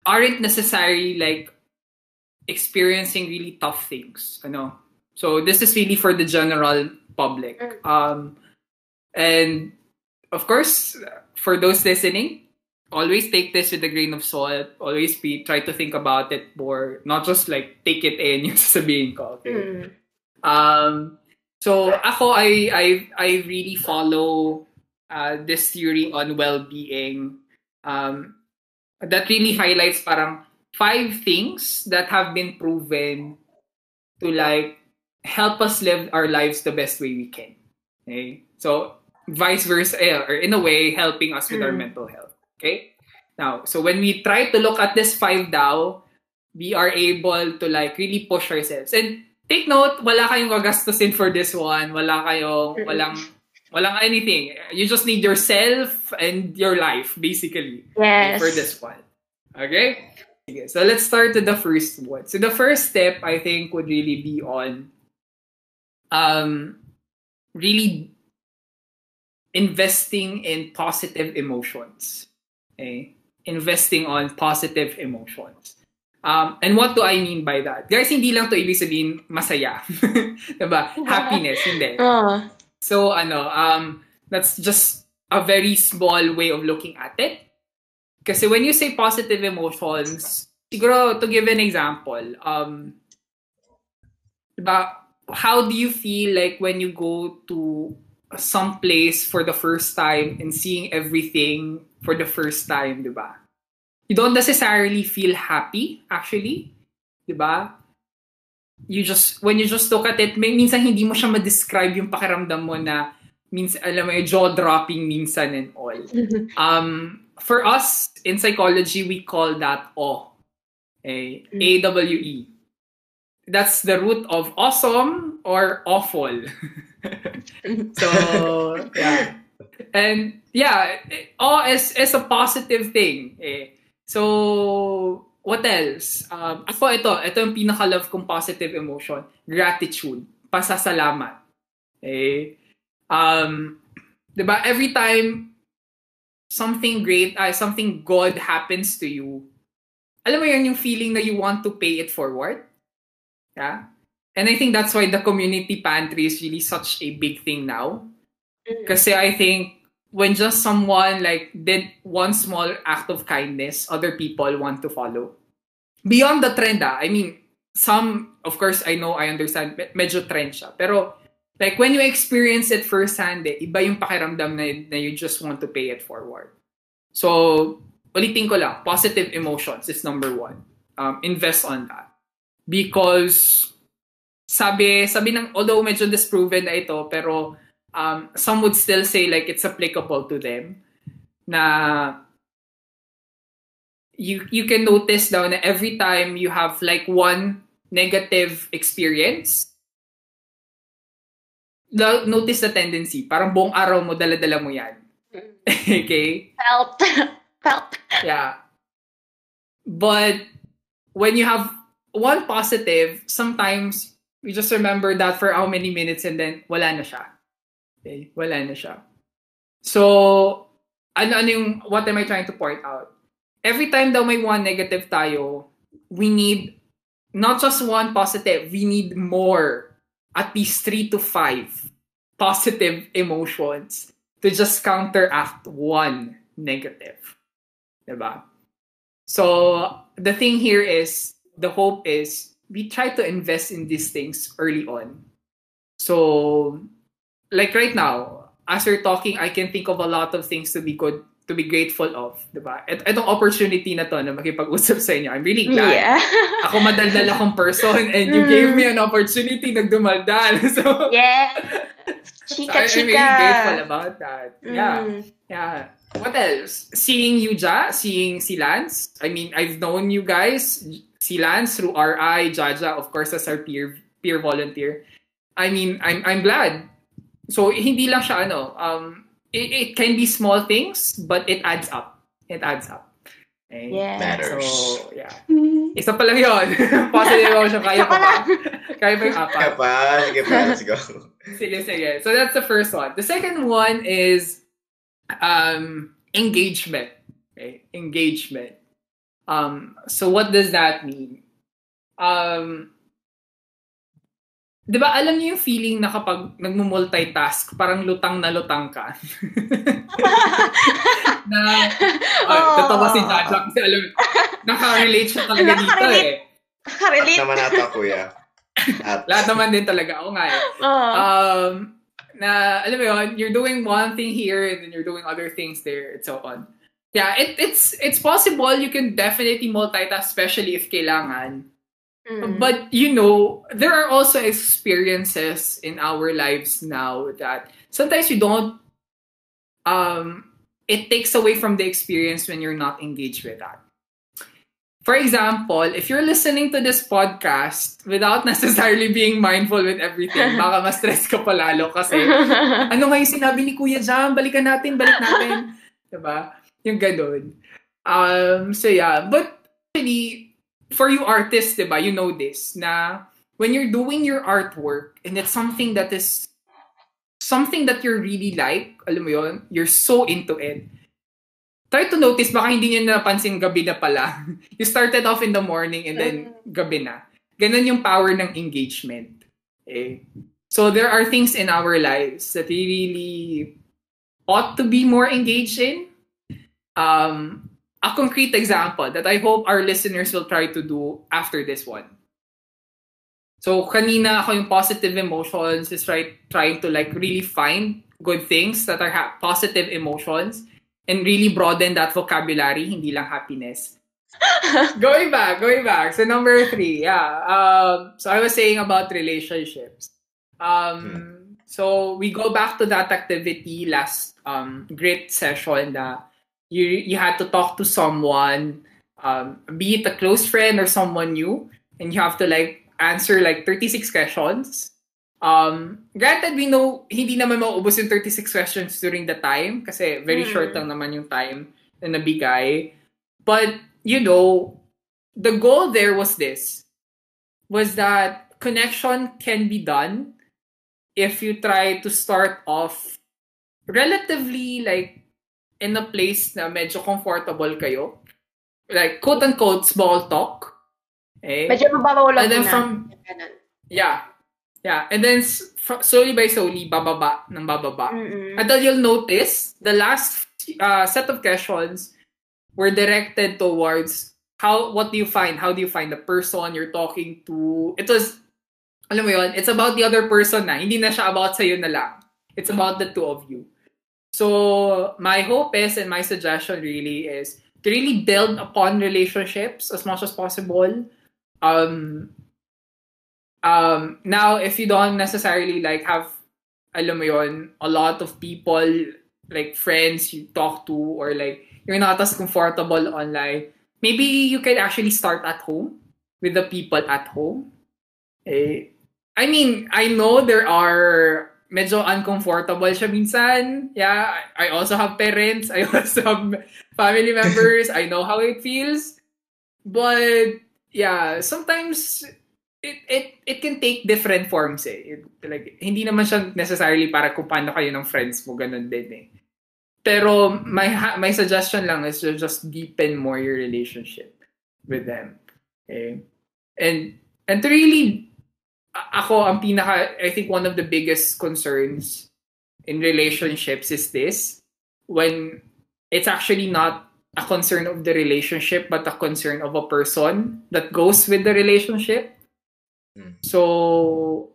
aren't necessarily like experiencing really tough things. Ano? So, this is really for the general public. Mm. Um, and of course, for those listening, always take this with a grain of salt. Always be try to think about it more, not just like take it in [LAUGHS] yung sasabihin ko. Okay? Mm. Um, so ako, I I I really follow uh, this theory on well-being. Um, that really highlights parang five things that have been proven to like help us live our lives the best way we can. Okay, so vice versa, eh, or in a way, helping us with our Mm. mental health. Okay, now so when we try to look at this five Dao, we are able to like really push ourselves and take note, wala kayong gagastusin for this one. Wala kayong, walang, Walang anything. You just need yourself and your life, basically. Yes. For this one. Okay? Okay, so let's start with the first one. So the first step, I think, would really be on um, really investing in positive emotions. Okay? Investing on positive emotions. Um, and what do I mean by that? Guys, hindi lang to ibig sabihin masaya. [LAUGHS] diba? Happiness, hindi. Oh. [LAUGHS] So, ano, um, that's just a very small way of looking at it. Kasi when you say positive emotions, siguro, to give an example, um, diba, how do you feel like when you go to some place for the first time and seeing everything for the first time, diba? You don't necessarily feel happy, actually. Diba? You just, when you just look at it, may, minsan hindi mo siya ma-describe yung pakiramdam mo na minsan, alam mo, jaw-dropping minsan and all. Um, for us, in psychology, we call that awe. Okay? A-W-E. That's the root of awesome or awful. [LAUGHS] [LAUGHS] so, yeah. And yeah, awe is, is a positive thing. Eh. So, what else? Um, ako ito, ito yung pinaka-love kong positive emotion. Gratitude. Pasasalamat. Eh. Um, diba, every time something great, uh, something good happens to you, alam mo yan yung feeling na you want to pay it forward? Yeah? And I think that's why the community pantry is really such a big thing now. Kasi I think when just someone like did one small act of kindness, other people want to follow. Beyond the trend, ah, I mean, some, of course, I know, I understand, me- medyo trend siya. Pero, like, when you experience it firsthand, eh, iba yung pakiramdam na, na you just want to pay it forward. So, ulitin ko lang, positive emotions is number one. Um, invest on that. Because, sabi, sabi ng, although medyo disproven na ito, pero um, some would still say like it's applicable to them. Na you you can notice daw na every time you have like one negative experience notice the tendency. Parang buong araw mo dala-dala mo yan. [LAUGHS] Okay? Felt. [LAUGHS] Felt. yeah. But when you have one positive sometimes you just remember that for how many minutes and then wala na siya Okay, wala na siya. So, ano, ano yung, what am I trying to point out? Every time daw may one negative tayo, we need not just one positive, we need more, at least three to five positive emotions to just counteract one negative. Diba? So, the thing here is, the hope is, we try to invest in these things early on. So, like right now, as we're talking, I can think of a lot of things to be good, to be grateful of, diba? Et itong opportunity na to na makipag-usap sa inyo, I'm really glad. Yeah. [LAUGHS] Ako madaldal akong person and you gave me an opportunity nagdumaldal. [LAUGHS] So, yeah. [LAUGHS] so Chika, I'm really grateful about that. Yeah. Mm. Yeah. What else? Seeing you, Ja, seeing si Lance. I mean, I've known you guys, si Lance through RI, Jaja, of course, as our peer peer volunteer. I mean, I'm I'm glad. So hindi lang siya ano, um it, it can be small things, but it adds up. It adds up. Okay? Yeah. Matters. So, yeah. Isa pa lang yun. [LAUGHS] Positive emotion. Kaya Isa pa pa ba? lang. Kaya pa yung Kaya pa, sige pa, let's go. Sige, sige. So that's the first one. The second one is um, engagement. Okay? Engagement. Um, so what does that mean? Um, Di ba, alam niyo yung feeling na kapag nagmo-multitask, parang lutang na lutang ka? [LAUGHS] na, ay, Oo. tatawa si Jaja kasi alam, naka-relate siya talaga dito Nakarelate. eh. At Karelate. naman ata, kuya. At Lahat naman din talaga. Oo nga eh. Oh. um, na, alam mo yun, you're doing one thing here and then you're doing other things there and so on. Yeah, it, it's it's possible you can definitely multitask, especially if kailangan. Mm. But you know, there are also experiences in our lives now that sometimes you don't. Um, it takes away from the experience when you're not engaged with that. for example, if you're listening to this podcast without [LAUGHS] necessarily being mindful with everything, [LAUGHS] baka ma-stress ka pa lalo kasi ano nga yung sinabi ni Kuya Jam, balikan natin, balik natin. [LAUGHS] diba? Yung ganun. Um, so yeah, but actually, for you artists, diba, you know this, na when you're doing your artwork and it's something that is something that you really like, alam mo yon, you're so into it, try to notice, baka hindi nyo napansin gabi na pala. [LAUGHS] you started off in the morning and then gabi na. Ganun yung power ng engagement. Eh. So there are things in our lives that we really ought to be more engaged in. Um, a concrete example that I hope our listeners will try to do after this one. So kanina ako yung positive emotions is right trying to like really find good things that are ha- positive emotions and really broaden that vocabulary, hindi lang happiness. [LAUGHS] going back, going back. So number three, yeah. Um, so I was saying about relationships. Um, hmm. So we go back to that activity last um, great session that you you had to talk to someone, um, be it a close friend or someone new, and you have to like answer like 36 questions Um, granted, we know hindi naman mauubos yung 36 questions during the time kasi very mm. short lang naman yung time na nabigay. But, you know, the goal there was this, was that connection can be done if you try to start off relatively like in a place na medyo comfortable kayo. Like, quote-unquote, small talk. Eh? Medyo mababaw lang And then from, yeah, Yeah, and then slowly by slowly, bababa ng bababa. Mm-mm. Until you'll notice, the last uh, set of questions were directed towards how, what do you find? How do you find the person you're talking to? It was, alam mo yun, it's about the other person na. Hindi na siya about sa'yo na lang. It's about the two of you. So, my hope is, and my suggestion really is, to really build upon relationships as much as possible. Um, um, now, if you don't necessarily like have, alam mo yon, a lot of people, like friends you talk to, or like you're not as comfortable online, maybe you can actually start at home with the people at home. Eh, I mean, I know there are medyo uncomfortable siya minsan. Yeah, I also have parents. I [LAUGHS] also have family members. I know how it feels. But yeah, sometimes it it it can take different forms eh. Like hindi naman siya necessarily para kung paano kayo ng friends mo ganun din eh. Pero my my suggestion lang is to just deepen more your relationship with them. Okay? And and to really ako ang pinaka I think one of the biggest concerns in relationships is this when it's actually not a concern of the relationship but a concern of a person that goes with the relationship Mm. So,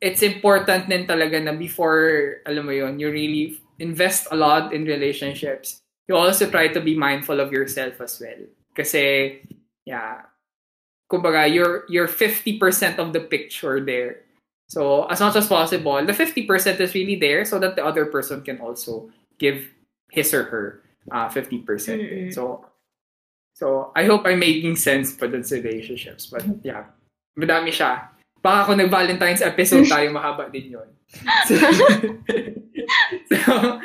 it's important din talaga na before, alam mo yon you really invest a lot in relationships. You also try to be mindful of yourself as well. Kasi, yeah, kumbaga, you're, you're 50% of the picture there. So, as much as possible, the 50% is really there so that the other person can also give his or her uh, 50%. percent mm-hmm. So, so I hope I'm making sense for those relationships. But yeah, madami siya. Baka kung nag-Valentine's episode [LAUGHS] tayo, mahaba din yun. [LAUGHS] So, [LAUGHS] so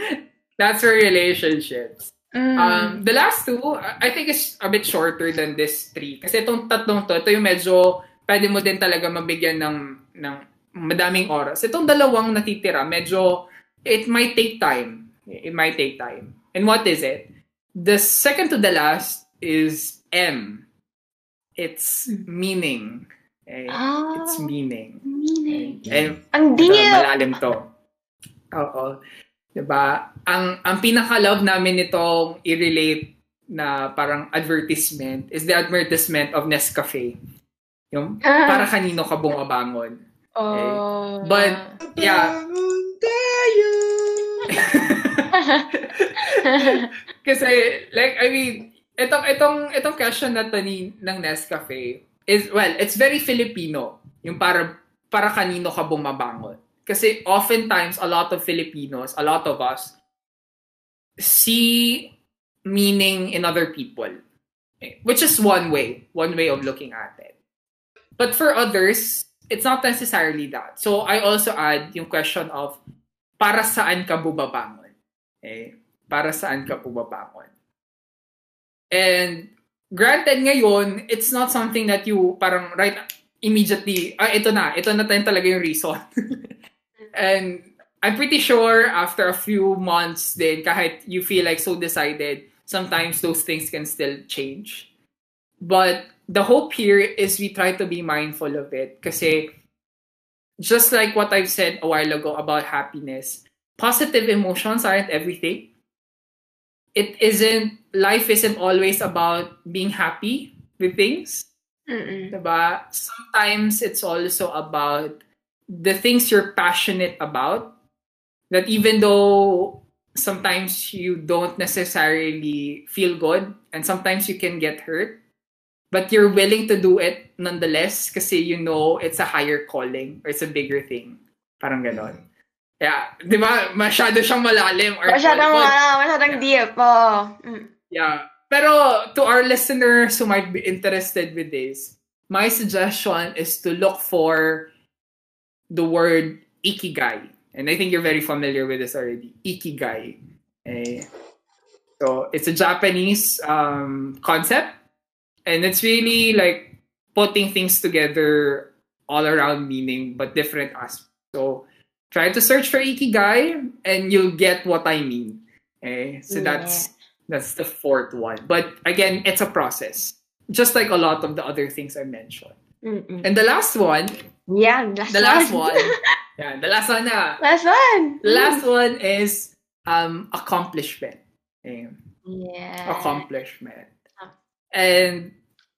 that's for relationships. Mm. Um, the last two, I think is a bit shorter than this three. Kasi itong tatlong to, ito yung medyo, pwede mo din talaga mabigyan ng, ng madaming oras. Itong dalawang natitira, medyo, it might take time. It might take time. And what is it? The second to the last is M. It's meaning. Eh, ah, it's meaning. Meaning. Eh, ang deep! Ito, malalim to. Oo. Diba? Ang, ang pinaka-love namin nitong i-relate na parang advertisement is the advertisement of Nescafe. Yung ah. para kanino ka bumabangon. Oh. Okay? But, yeah. [LAUGHS] Kasi, like, I mean, itong, itong, itong question na to ni, ng Nescafe, is well, it's very Filipino. Yung para para kanino ka bumabangon. Kasi oftentimes a lot of Filipinos, a lot of us see meaning in other people. which is one way, one way of looking at it. But for others, it's not necessarily that. So I also add yung question of para saan ka bubabangon? Okay? Para saan ka bubabangon? And granted ngayon, it's not something that you parang right immediately, ah, ito na, ito na tayo talaga yung reason. [LAUGHS] and I'm pretty sure after a few months then kahit you feel like so decided, sometimes those things can still change. But the hope here is we try to be mindful of it kasi just like what I've said a while ago about happiness, positive emotions aren't everything. It isn't life isn't always about being happy with things. Mm-mm. Diba? Sometimes it's also about the things you're passionate about that even though sometimes you don't necessarily feel good and sometimes you can get hurt but you're willing to do it nonetheless kasi you know it's a higher calling or it's a bigger thing. Parang ganon. Yeah, di ba? Masyado siyang malalim. Or Masyadong, but- ano, masyadong deep. Oh. Mm. Yeah. Pero to our listeners who might be interested with this, my suggestion is to look for the word ikigai. And I think you're very familiar with this already. Ikigai. Eh, so it's a Japanese um, concept. And it's really like putting things together all around meaning, but different aspects. So try to search for ikigai and you'll get what I mean. Okay? So that's that's the fourth one. But again, it's a process. Just like a lot of the other things I mentioned. Mm-mm. And the last one, Last the last one. one, [LAUGHS] yeah, the last one na. last one. The last one is um accomplishment. Yeah. Accomplishment. And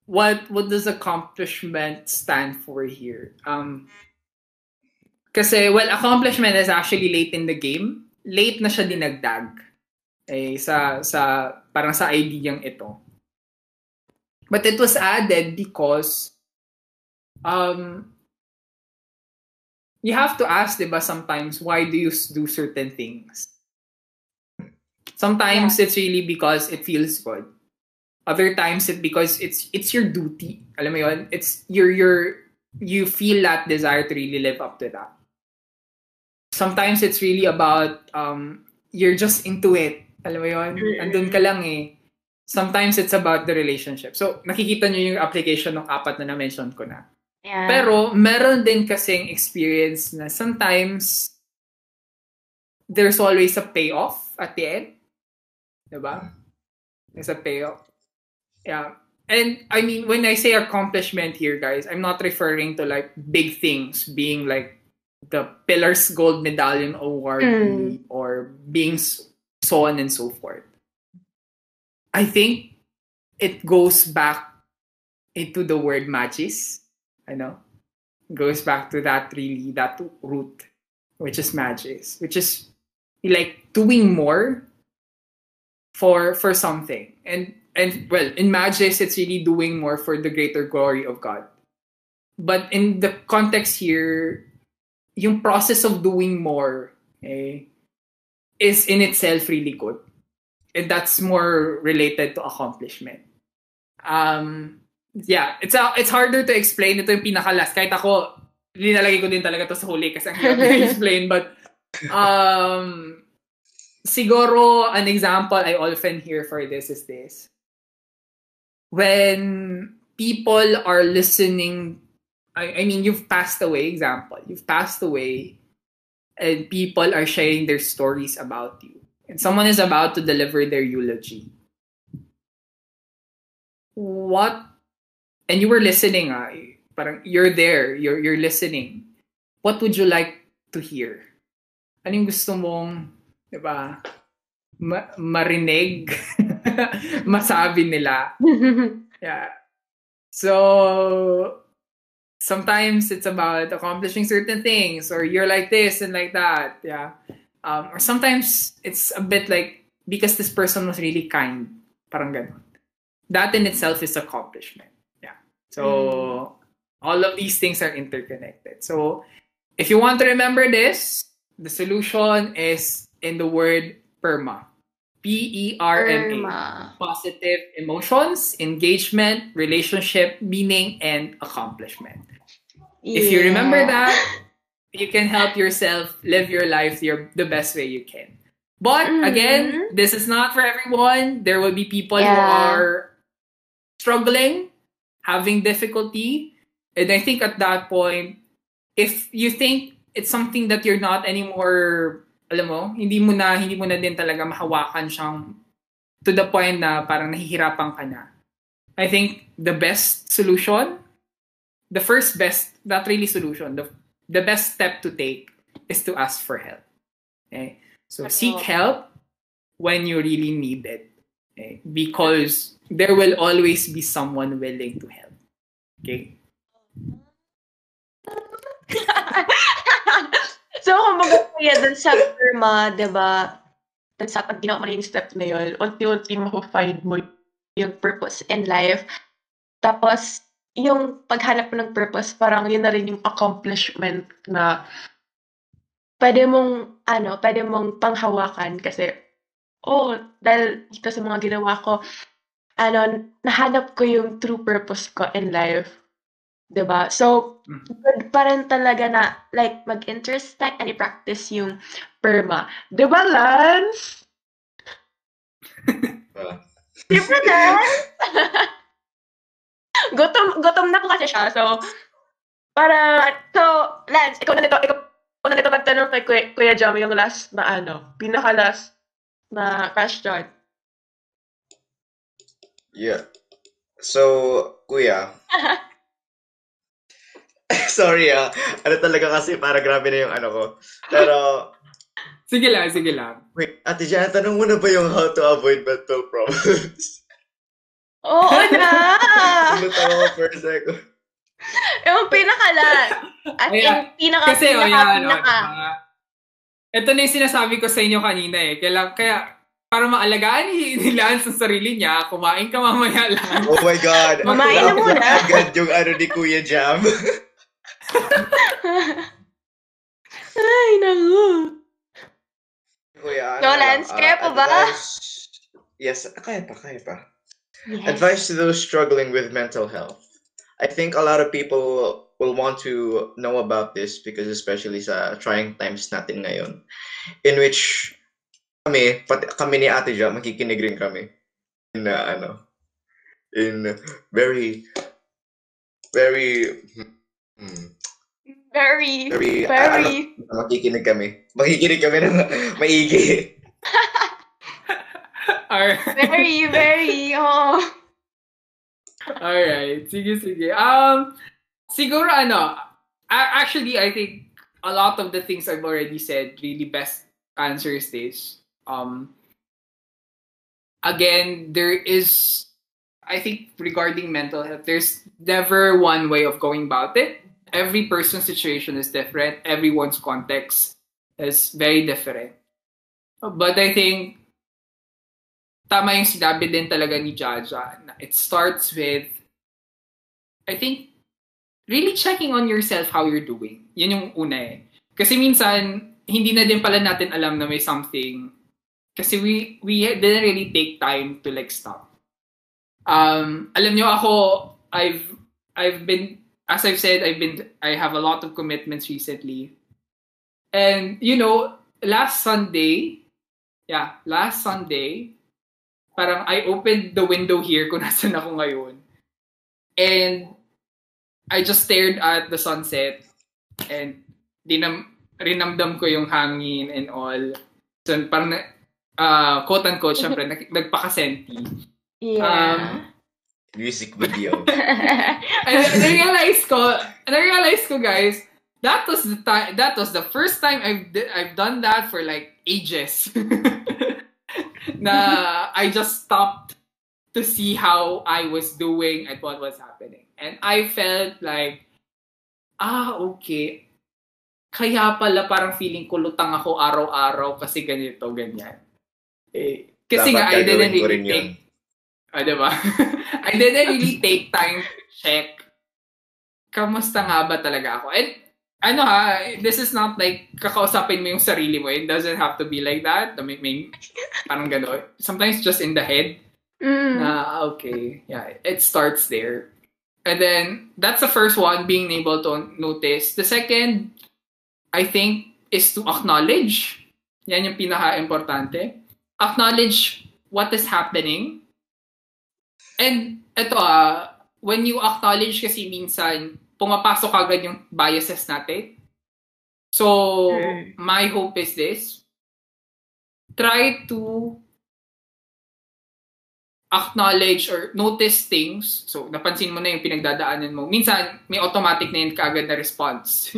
what what does accomplishment stand for here? Um kasi well, accomplishment is actually late in the game. Late na siya dinagdag. Eh, sa sa parang sa ideyang ito. But it was added because um you have to ask, diba, sometimes why do you do certain things? Sometimes it's really because it feels good. Other times it because it's it's your duty. Alam mo yun? It's your your you feel that desire to really live up to that. Sometimes it's really about um you're just into it. Alam mo yun? Mm. Andun ka lang eh. Sometimes it's about the relationship. So, nakikita nyo yung application ng apat na na-mention ko na. Yeah. Pero meron din kasing experience na sometimes there's always a payoff at the end. Diba? There's a payoff. Yeah. And I mean, when I say accomplishment here, guys, I'm not referring to like big things being like the Pillars Gold Medallion awardee hmm. or being so on and so forth. I think it goes back into the word magis. I know. Goes back to that really, that root, which is magis, which is like doing more for for something. And and well, in magis, it's really doing more for the greater glory of God. But in the context here, yung process of doing more eh, is in itself really good. And that's more related to accomplishment. Um, yeah, it's a, it's harder to explain. Ito yung pinaka-last. Kahit ako, linalagay ko din talaga to sa huli kasi ang hirap [LAUGHS] na explain. But, um, siguro, an example I often hear for this is this. When people are listening, I, I mean, you've passed away, example. You've passed away and people are sharing their stories about you. And someone is about to deliver their eulogy. What and you were listening, ah, parang you're there, you're you're listening. What would you like to hear? Ano yung gusto mong, 'di ba? Ma- marinig, [LAUGHS] masabi nila. [LAUGHS] Yeah. So sometimes it's about accomplishing certain things, or you're like this and like that. Yeah. Um, or sometimes it's a bit like because this person was really kind. Parang ganun. That in itself is accomplishment. Yeah. So all of these things are interconnected. So if you want to remember this, the solution is in the word perma. P-E-R-M-A. Positive emotions, engagement, relationship, meaning, and accomplishment. If you remember that, you can help yourself live your life your, the best way you can. But Mhm. again, this is not for everyone. There will be people who are struggling, having difficulty. And I think at that point, if you think it's something that you're not anymore, alam mo, hindi mo na, hindi mo na din talaga mahawakan siyang to the point na parang nahihirapan ka na. I think the best solution, the first best, not really solution, the, the best step to take is to ask for help. Okay? So seek help when you really need it. Okay? Because there will always be someone willing to help. Okay? [LAUGHS] so, kumbaga kuya, dun sa Irma, di ba, dun sa pag ginawa mo yung step na yun, unti-unti ma-find mo yung purpose in life. Tapos, yung paghanap mo ng purpose, parang yun na rin yung accomplishment na pwede mong, ano, pwede mong panghawakan kasi, oh, dahil dito sa mga ginawa ko, ano, nahanap ko yung true purpose ko in life. 'Di ba? So, Mm. good pa rin talaga na, like, mag-introspect and i-practice yung PERMA. 'Di ba, Lance? [LAUGHS] Di ba, Lance? [LAUGHS] gutom, gutom na ko kasi siya. So, para, so, Lance, ikaw na nito, ikaw, ikaw na nito magtanong kay Kuya, Kuya Jam yung last na ano, pinaka-last na question. Yeah. So, kuya. [LAUGHS] Sorry ah. Ano talaga kasi para grabe na yung ano ko. Pero, Sige lang, sige lang. wait, Ate Jana, tanong mo na ba yung how to avoid mental problems? Oo [LAUGHS] na! Sinutang ako for a second. yung pinaka-last. At Ayan. yung pinaka, Kasi, oh, pinaka, yan, ano, pinaka. ah, ito na yung sinasabi ko sa inyo kanina eh. Kaya, kaya para maalagaan ni, Lance ang sarili niya, kumain ka mamaya lang. Oh my God. Mamain na muna. agad yung ano ni Kuya Jam. [LAUGHS] Ay, naku. Kuya, ano No, Lance, ah, kaya pa ba? advice- Yes, kaya pa, kaya pa. Yes. Advice to those struggling with mental health. I think a lot of people will want to know about this because especially sa trying times natin ngayon in which kami, pati kami ni Ate Ja, makikinig rin kami in uh, ano in very very hmm, Very, very, very. ano, makikinig kami. Makikinig kami ng [LAUGHS] maigi. [LAUGHS] Alright. Very, very, oh. Alright. Sige, sige. Um, siguro ano, actually, I think a lot of the things I've already said really best answers this. Um, again, there is, I think regarding mental health, there's never one way of going about it. Every person's situation is different. Everyone's context is very different. But I think tama yung sinabi din talaga ni Jaja. It starts with, I think, really checking on yourself how you're doing. Yun yung una eh. Kasi minsan, hindi na din pala natin alam na may something. Kasi we, we didn't really take time to like stop. Um, alam nyo ako, I've, I've been, as I've said, I've been, I have a lot of commitments recently. And, you know, last Sunday, yeah, last Sunday, parang I opened the window here kung [LAUGHS] nasan ako ngayon. And I just stared at the sunset and dinam rinamdam ko yung hangin and all. So parang uh, quote unquote, syempre, nag- [LAUGHS] nagpakasenti. Yeah. Um, Music video. [LAUGHS] And na-realize ko, na-realize ko guys, that was the time, that was the first time I've, I've done that for like ages. [LAUGHS] na I just stopped to see how I was doing and what was happening. And I felt like, ah, okay. Kaya pala parang feeling ko lutang ako araw-araw kasi ganito, ganyan. Eh, kasi Dapat nga, I didn't really take Ah, diba? [LAUGHS] I didn't really take time to check kamusta nga ba talaga ako. And ano ha, this is not like kakausapin mo yung sarili mo. It doesn't have to be like that. May, may, Parang gano'n. Sometimes just in the head. Mm. Na, okay, yeah, it starts there. And then, that's the first one, being able to notice. The second, I think, is to acknowledge. Yan yung pinaka-importante. Acknowledge what is happening. And, ito ah, when you acknowledge kasi minsan, pumapasok agad yung biases natin. So, Mm. my hope is this. Try to acknowledge or notice things. So, napansin mo na yung pinagdadaanan mo. Minsan, may automatic na yun kaagad na response.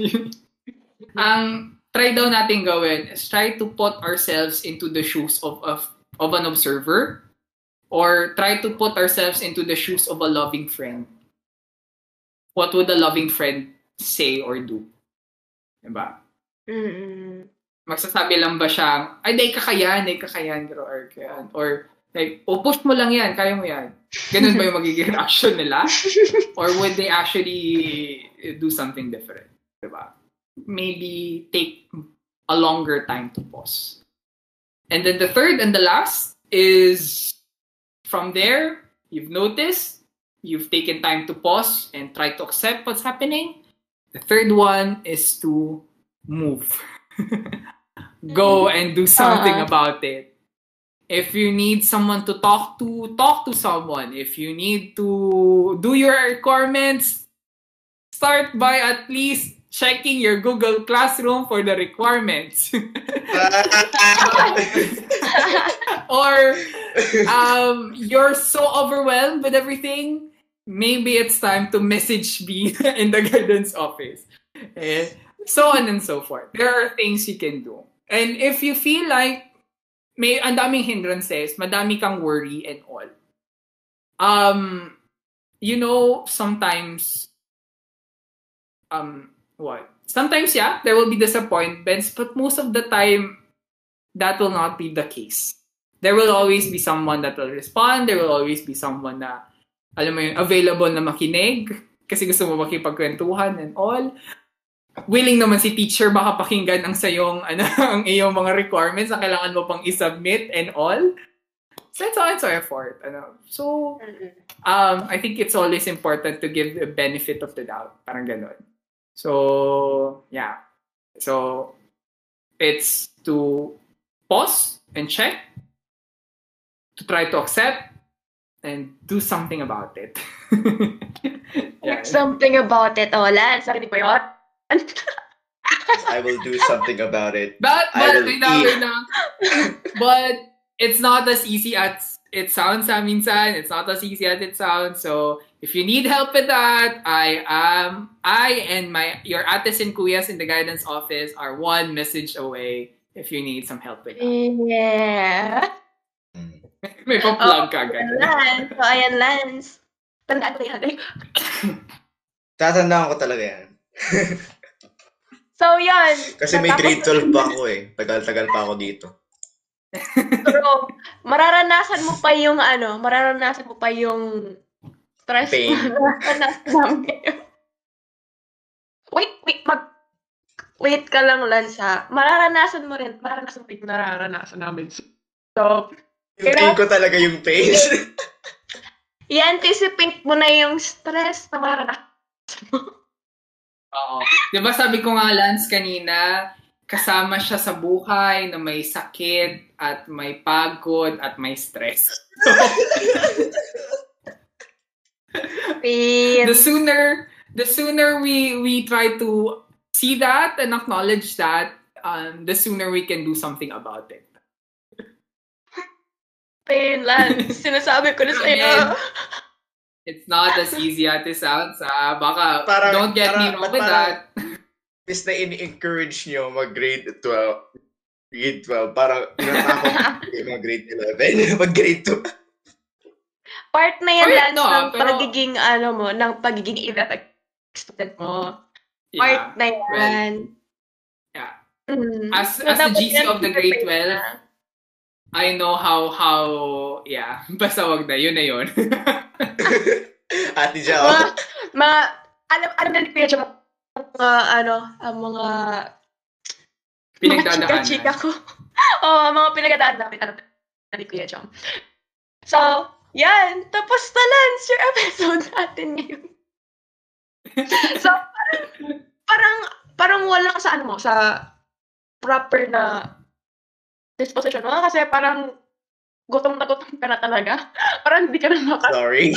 [LAUGHS] Ang try daw natin gawin is try to put ourselves into the shoes of, of, of an observer or try to put ourselves into the shoes of a loving friend. What would a loving friend say or do? Diba? Mm-mm. magsasabi lang ba siya, ay, day kakayan, day kakayan, pero or kaya, or like, push mo lang yan, kaya mo yan. Ganun ba yung magiging [LAUGHS] reaction nila? or would they actually do something different? Diba? Maybe take a longer time to pause. And then the third and the last is from there, you've noticed, you've taken time to pause and try to accept what's happening. The third one is to move. [LAUGHS] Go and do something Uh-huh. about it. If you need someone to talk to, talk to someone. If you need to do your requirements, start by at least checking your Google Classroom for the requirements. [LAUGHS] or um, you're so overwhelmed with everything, maybe it's time to message me [LAUGHS] in the guidance office. Eh, so on and so forth. There are things you can do. And if you feel like may ang daming hindrances, madami kang worry and all. Um, you know, sometimes, um, what? Sometimes, yeah, there will be disappointments, but most of the time, that will not be the case. There will always be someone that will respond. There will always be someone na, alam mo yun, available na makinig kasi gusto mo makipagkwentuhan and all. Willing naman si teacher baka pakinggan ang sayong, ano, [LAUGHS] ang iyong mga requirements na kailangan mo pang isubmit and all. So, it's all, it's all effort. Ano. So, um, I think it's always important to give the benefit of the doubt. Parang ganun. So, yeah. So, it's to pause and check, to try to accept, and do something about it. [LAUGHS] yeah. Something about it. Lance, sabi ko yun. [LAUGHS] I will do something about it. But, I but, will wait lang, eat. wait lang. but, it's not as easy as it sounds sa minsan. It's not as easy as it sounds. So, if you need help with that, I am, I and my, your ates and kuyas in the guidance office are one message away if you need some help with that. Yeah. [LAUGHS] May pa-plug ka Ayan, agad. Lance. So, ayan, Lance. Tandaan ko yan. Tatandaan ko talaga yan. So, yun. Kasi may Natapos- grade 12 pa ako eh. Tagal-tagal pa ako dito. Pero, [LAUGHS] mararanasan mo pa yung ano, mararanasan mo pa yung stress. Pain. Mararanasan. Wait, wait, mag... Wait ka lang, Lance, ha? Mararanasan mo rin, mararanasan mo rin yung nararanasan namin. So, Yung pain ko talaga yung pain. [LAUGHS] i-anticipate mo na yung stress na mararanasan mo. Oo. Di ba sabi ko nga, Lance, kanina, kasama siya sa buhay na may sakit at may pagod at may stress. Pain. the sooner the sooner we we try to see that and acknowledge that, um, the sooner we can do something about it. Pain, Lance. Sinasabi ko na sa'yo. It's not as easy as it sounds. Ah, baka Parang- don't get me parang- wrong with that. Is na in-encourage nyo mag-grade 12. Grade 12. Parang inatakot yung [LAUGHS] mga grade 11. Mag-grade 2. Part na yan, Part, Lance, no, ng pero- pagiging, ano mo, ng pagiging student mo. Yeah. Part na yan. Yeah. Mm. As- So, as the GC yan, of the grade prepare 12, na. I know how how yeah, [LAUGHS] basta wag na yun na yun. [LAUGHS] Ate Jao. Mga, mga, alam, alam na ni Jom, mga, ano, ang mga, Pinagdadaanan. chika-chika ko. [LAUGHS] Oo, oh, mga pinagdadaanan namin. Ano, ni Kuya Jam. So, yan. Tapos na lunch yung [LAUGHS] episode natin ngayon. [LAUGHS] so, parang, parang, parang wala ka sa ano mo, sa proper na disposition mo. Kasi parang gutom na gutom ka na talaga. Parang hindi ka na maka... Sorry.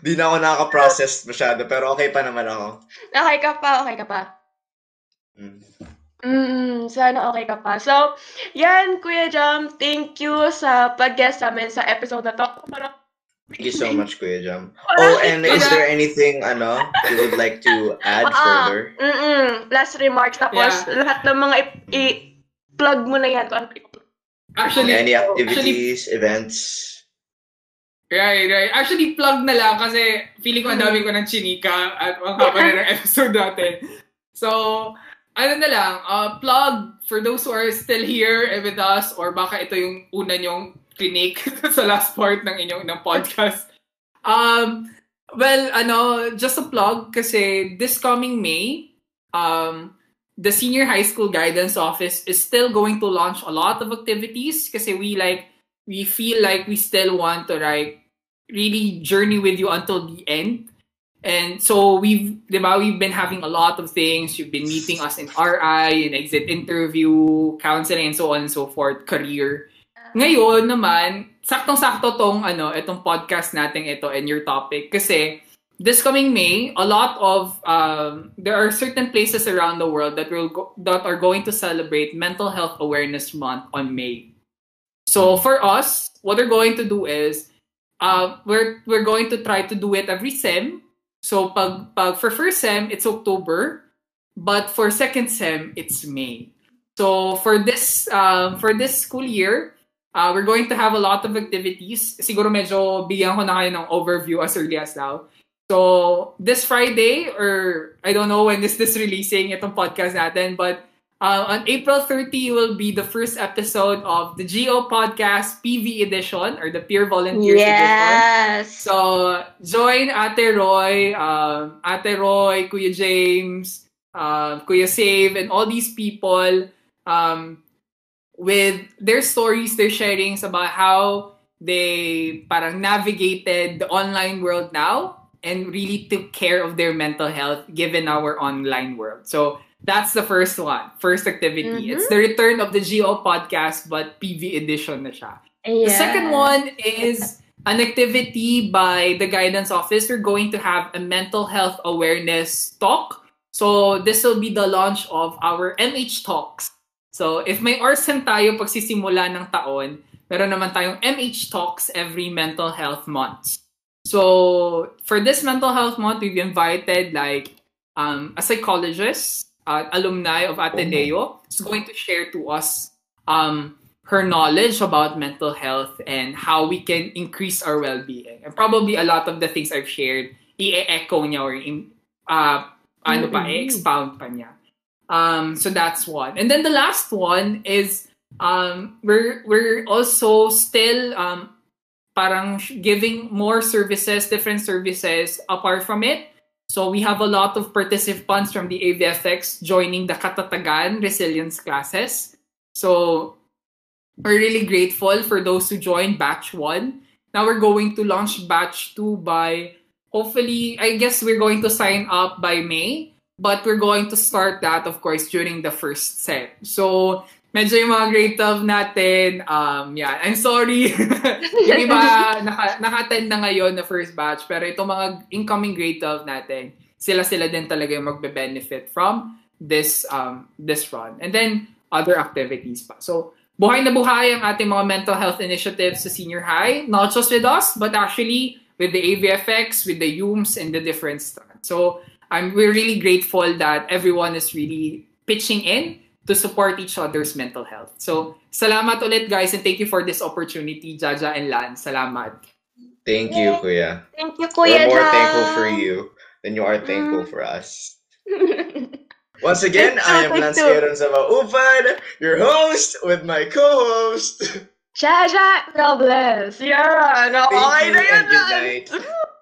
Di na ako nakaka-process masyado, pero okay pa naman ako. Okay ka pa, okay ka pa. Mm. Mm, sana okay ka pa. So, yan, Kuya Jam, thank you sa pag-guest namin sa episode na to. Parang, Thank you so much, Kuya Jam. Oh, and is there anything, ano, you would like to add Ah, further? Mm-mm, last remarks. Tapos, lahat ng mga i- i-plug mo na yan. Kung ano i- Actually, Any activities, events? Right, right. Actually, plug na lang kasi feeling ko ang dami ko ng chinika at ang haba na ng episode natin. So, ano na lang, uh, plug for those who are still here with us or baka ito yung una nyong clinic [LAUGHS] sa last part ng inyong ng podcast. Um, well, ano, just a plug kasi this coming May, um, the Senior High School Guidance Office is still going to launch a lot of activities kasi we like we feel like we still want to like really journey with you until the end. And so we've, di ba, we've been having a lot of things. You've been meeting us in RI, in exit interview, counseling, and so on and so forth, career. Ngayon naman, saktong-sakto tong ano, itong podcast natin ito and your topic kasi this coming May, a lot of um, there are certain places around the world that will go, that are going to celebrate Mental Health Awareness Month on May. So for us, what we're going to do is uh, we're we're going to try to do it every sem. So pag, pag for first sem it's October, but for second sem it's May. So for this uh, for this school year, uh, we're going to have a lot of activities. Siguro medyo bigyan ko na kayo ng overview as early as now. So this Friday or I don't know when this this releasing itong podcast natin, but uh, on April 30 will be the first episode of the GO podcast PV edition or the Peer Volunteers edition. Yes! So, join Ate Roy, um, Ate Roy, Kuya James, uh, Kuya Save, and all these people um, with their stories, their sharings about how they parang navigated the online world now and really took care of their mental health given our online world. So, that's the first one, first activity. Mhm. It's the return of the GO podcast, but PV edition na siya. The second one is an activity by the guidance office. We're going to have a mental health awareness talk. So this will be the launch of our MH Talks. So if may ORSEM tayo pagsisimula ng taon, meron naman tayong MH Talks every mental health month. So for this mental health month, we've invited like um, a psychologist, uh, alumni of Ateneo, is going to share to us um, her knowledge about mental health and how we can increase our well-being. And probably a lot of the things I've shared, i-echo niya or in, uh, ano pa, Mhm. i-expound pa niya. Um, so that's one. And then the last one is um, we're we're also still um, parang giving more services, different services apart from it. So we have a lot of participants from the AFX joining the Katatagan resilience classes. So we're really grateful for those who joined batch one. Now we're going to launch batch two by hopefully, I guess we're going to sign up by May, but we're going to start that, of course, during the first set. So medyo yung mga grade 12 natin, um, yeah, I'm sorry. [LAUGHS] yung iba, [LAUGHS] naka, naka-attend na ngayon na first batch, pero itong mga incoming grade 12 natin, sila-sila din talaga yung magbe-benefit from this um, this run. And then, other activities pa. So, buhay na buhay ang ating mga mental health initiatives sa senior high, not just with us, but actually with the AVFX, with the UMS, and the different strands. So, I'm, we're really grateful that everyone is really pitching in to support each other's mental health. So, salamat ulit guys and thank you for this opportunity, Jaja and Lan. Salamat. Thank you, Kuya. Thank you, Kuya We're more Jam. thankful for you than you are thankful Mm. for us. [LAUGHS] Once again, I am Thank Lance you. Aaron sa your host with my co-host. Jaja Robles. Yeah, no, Thank okay you and good night. [LAUGHS]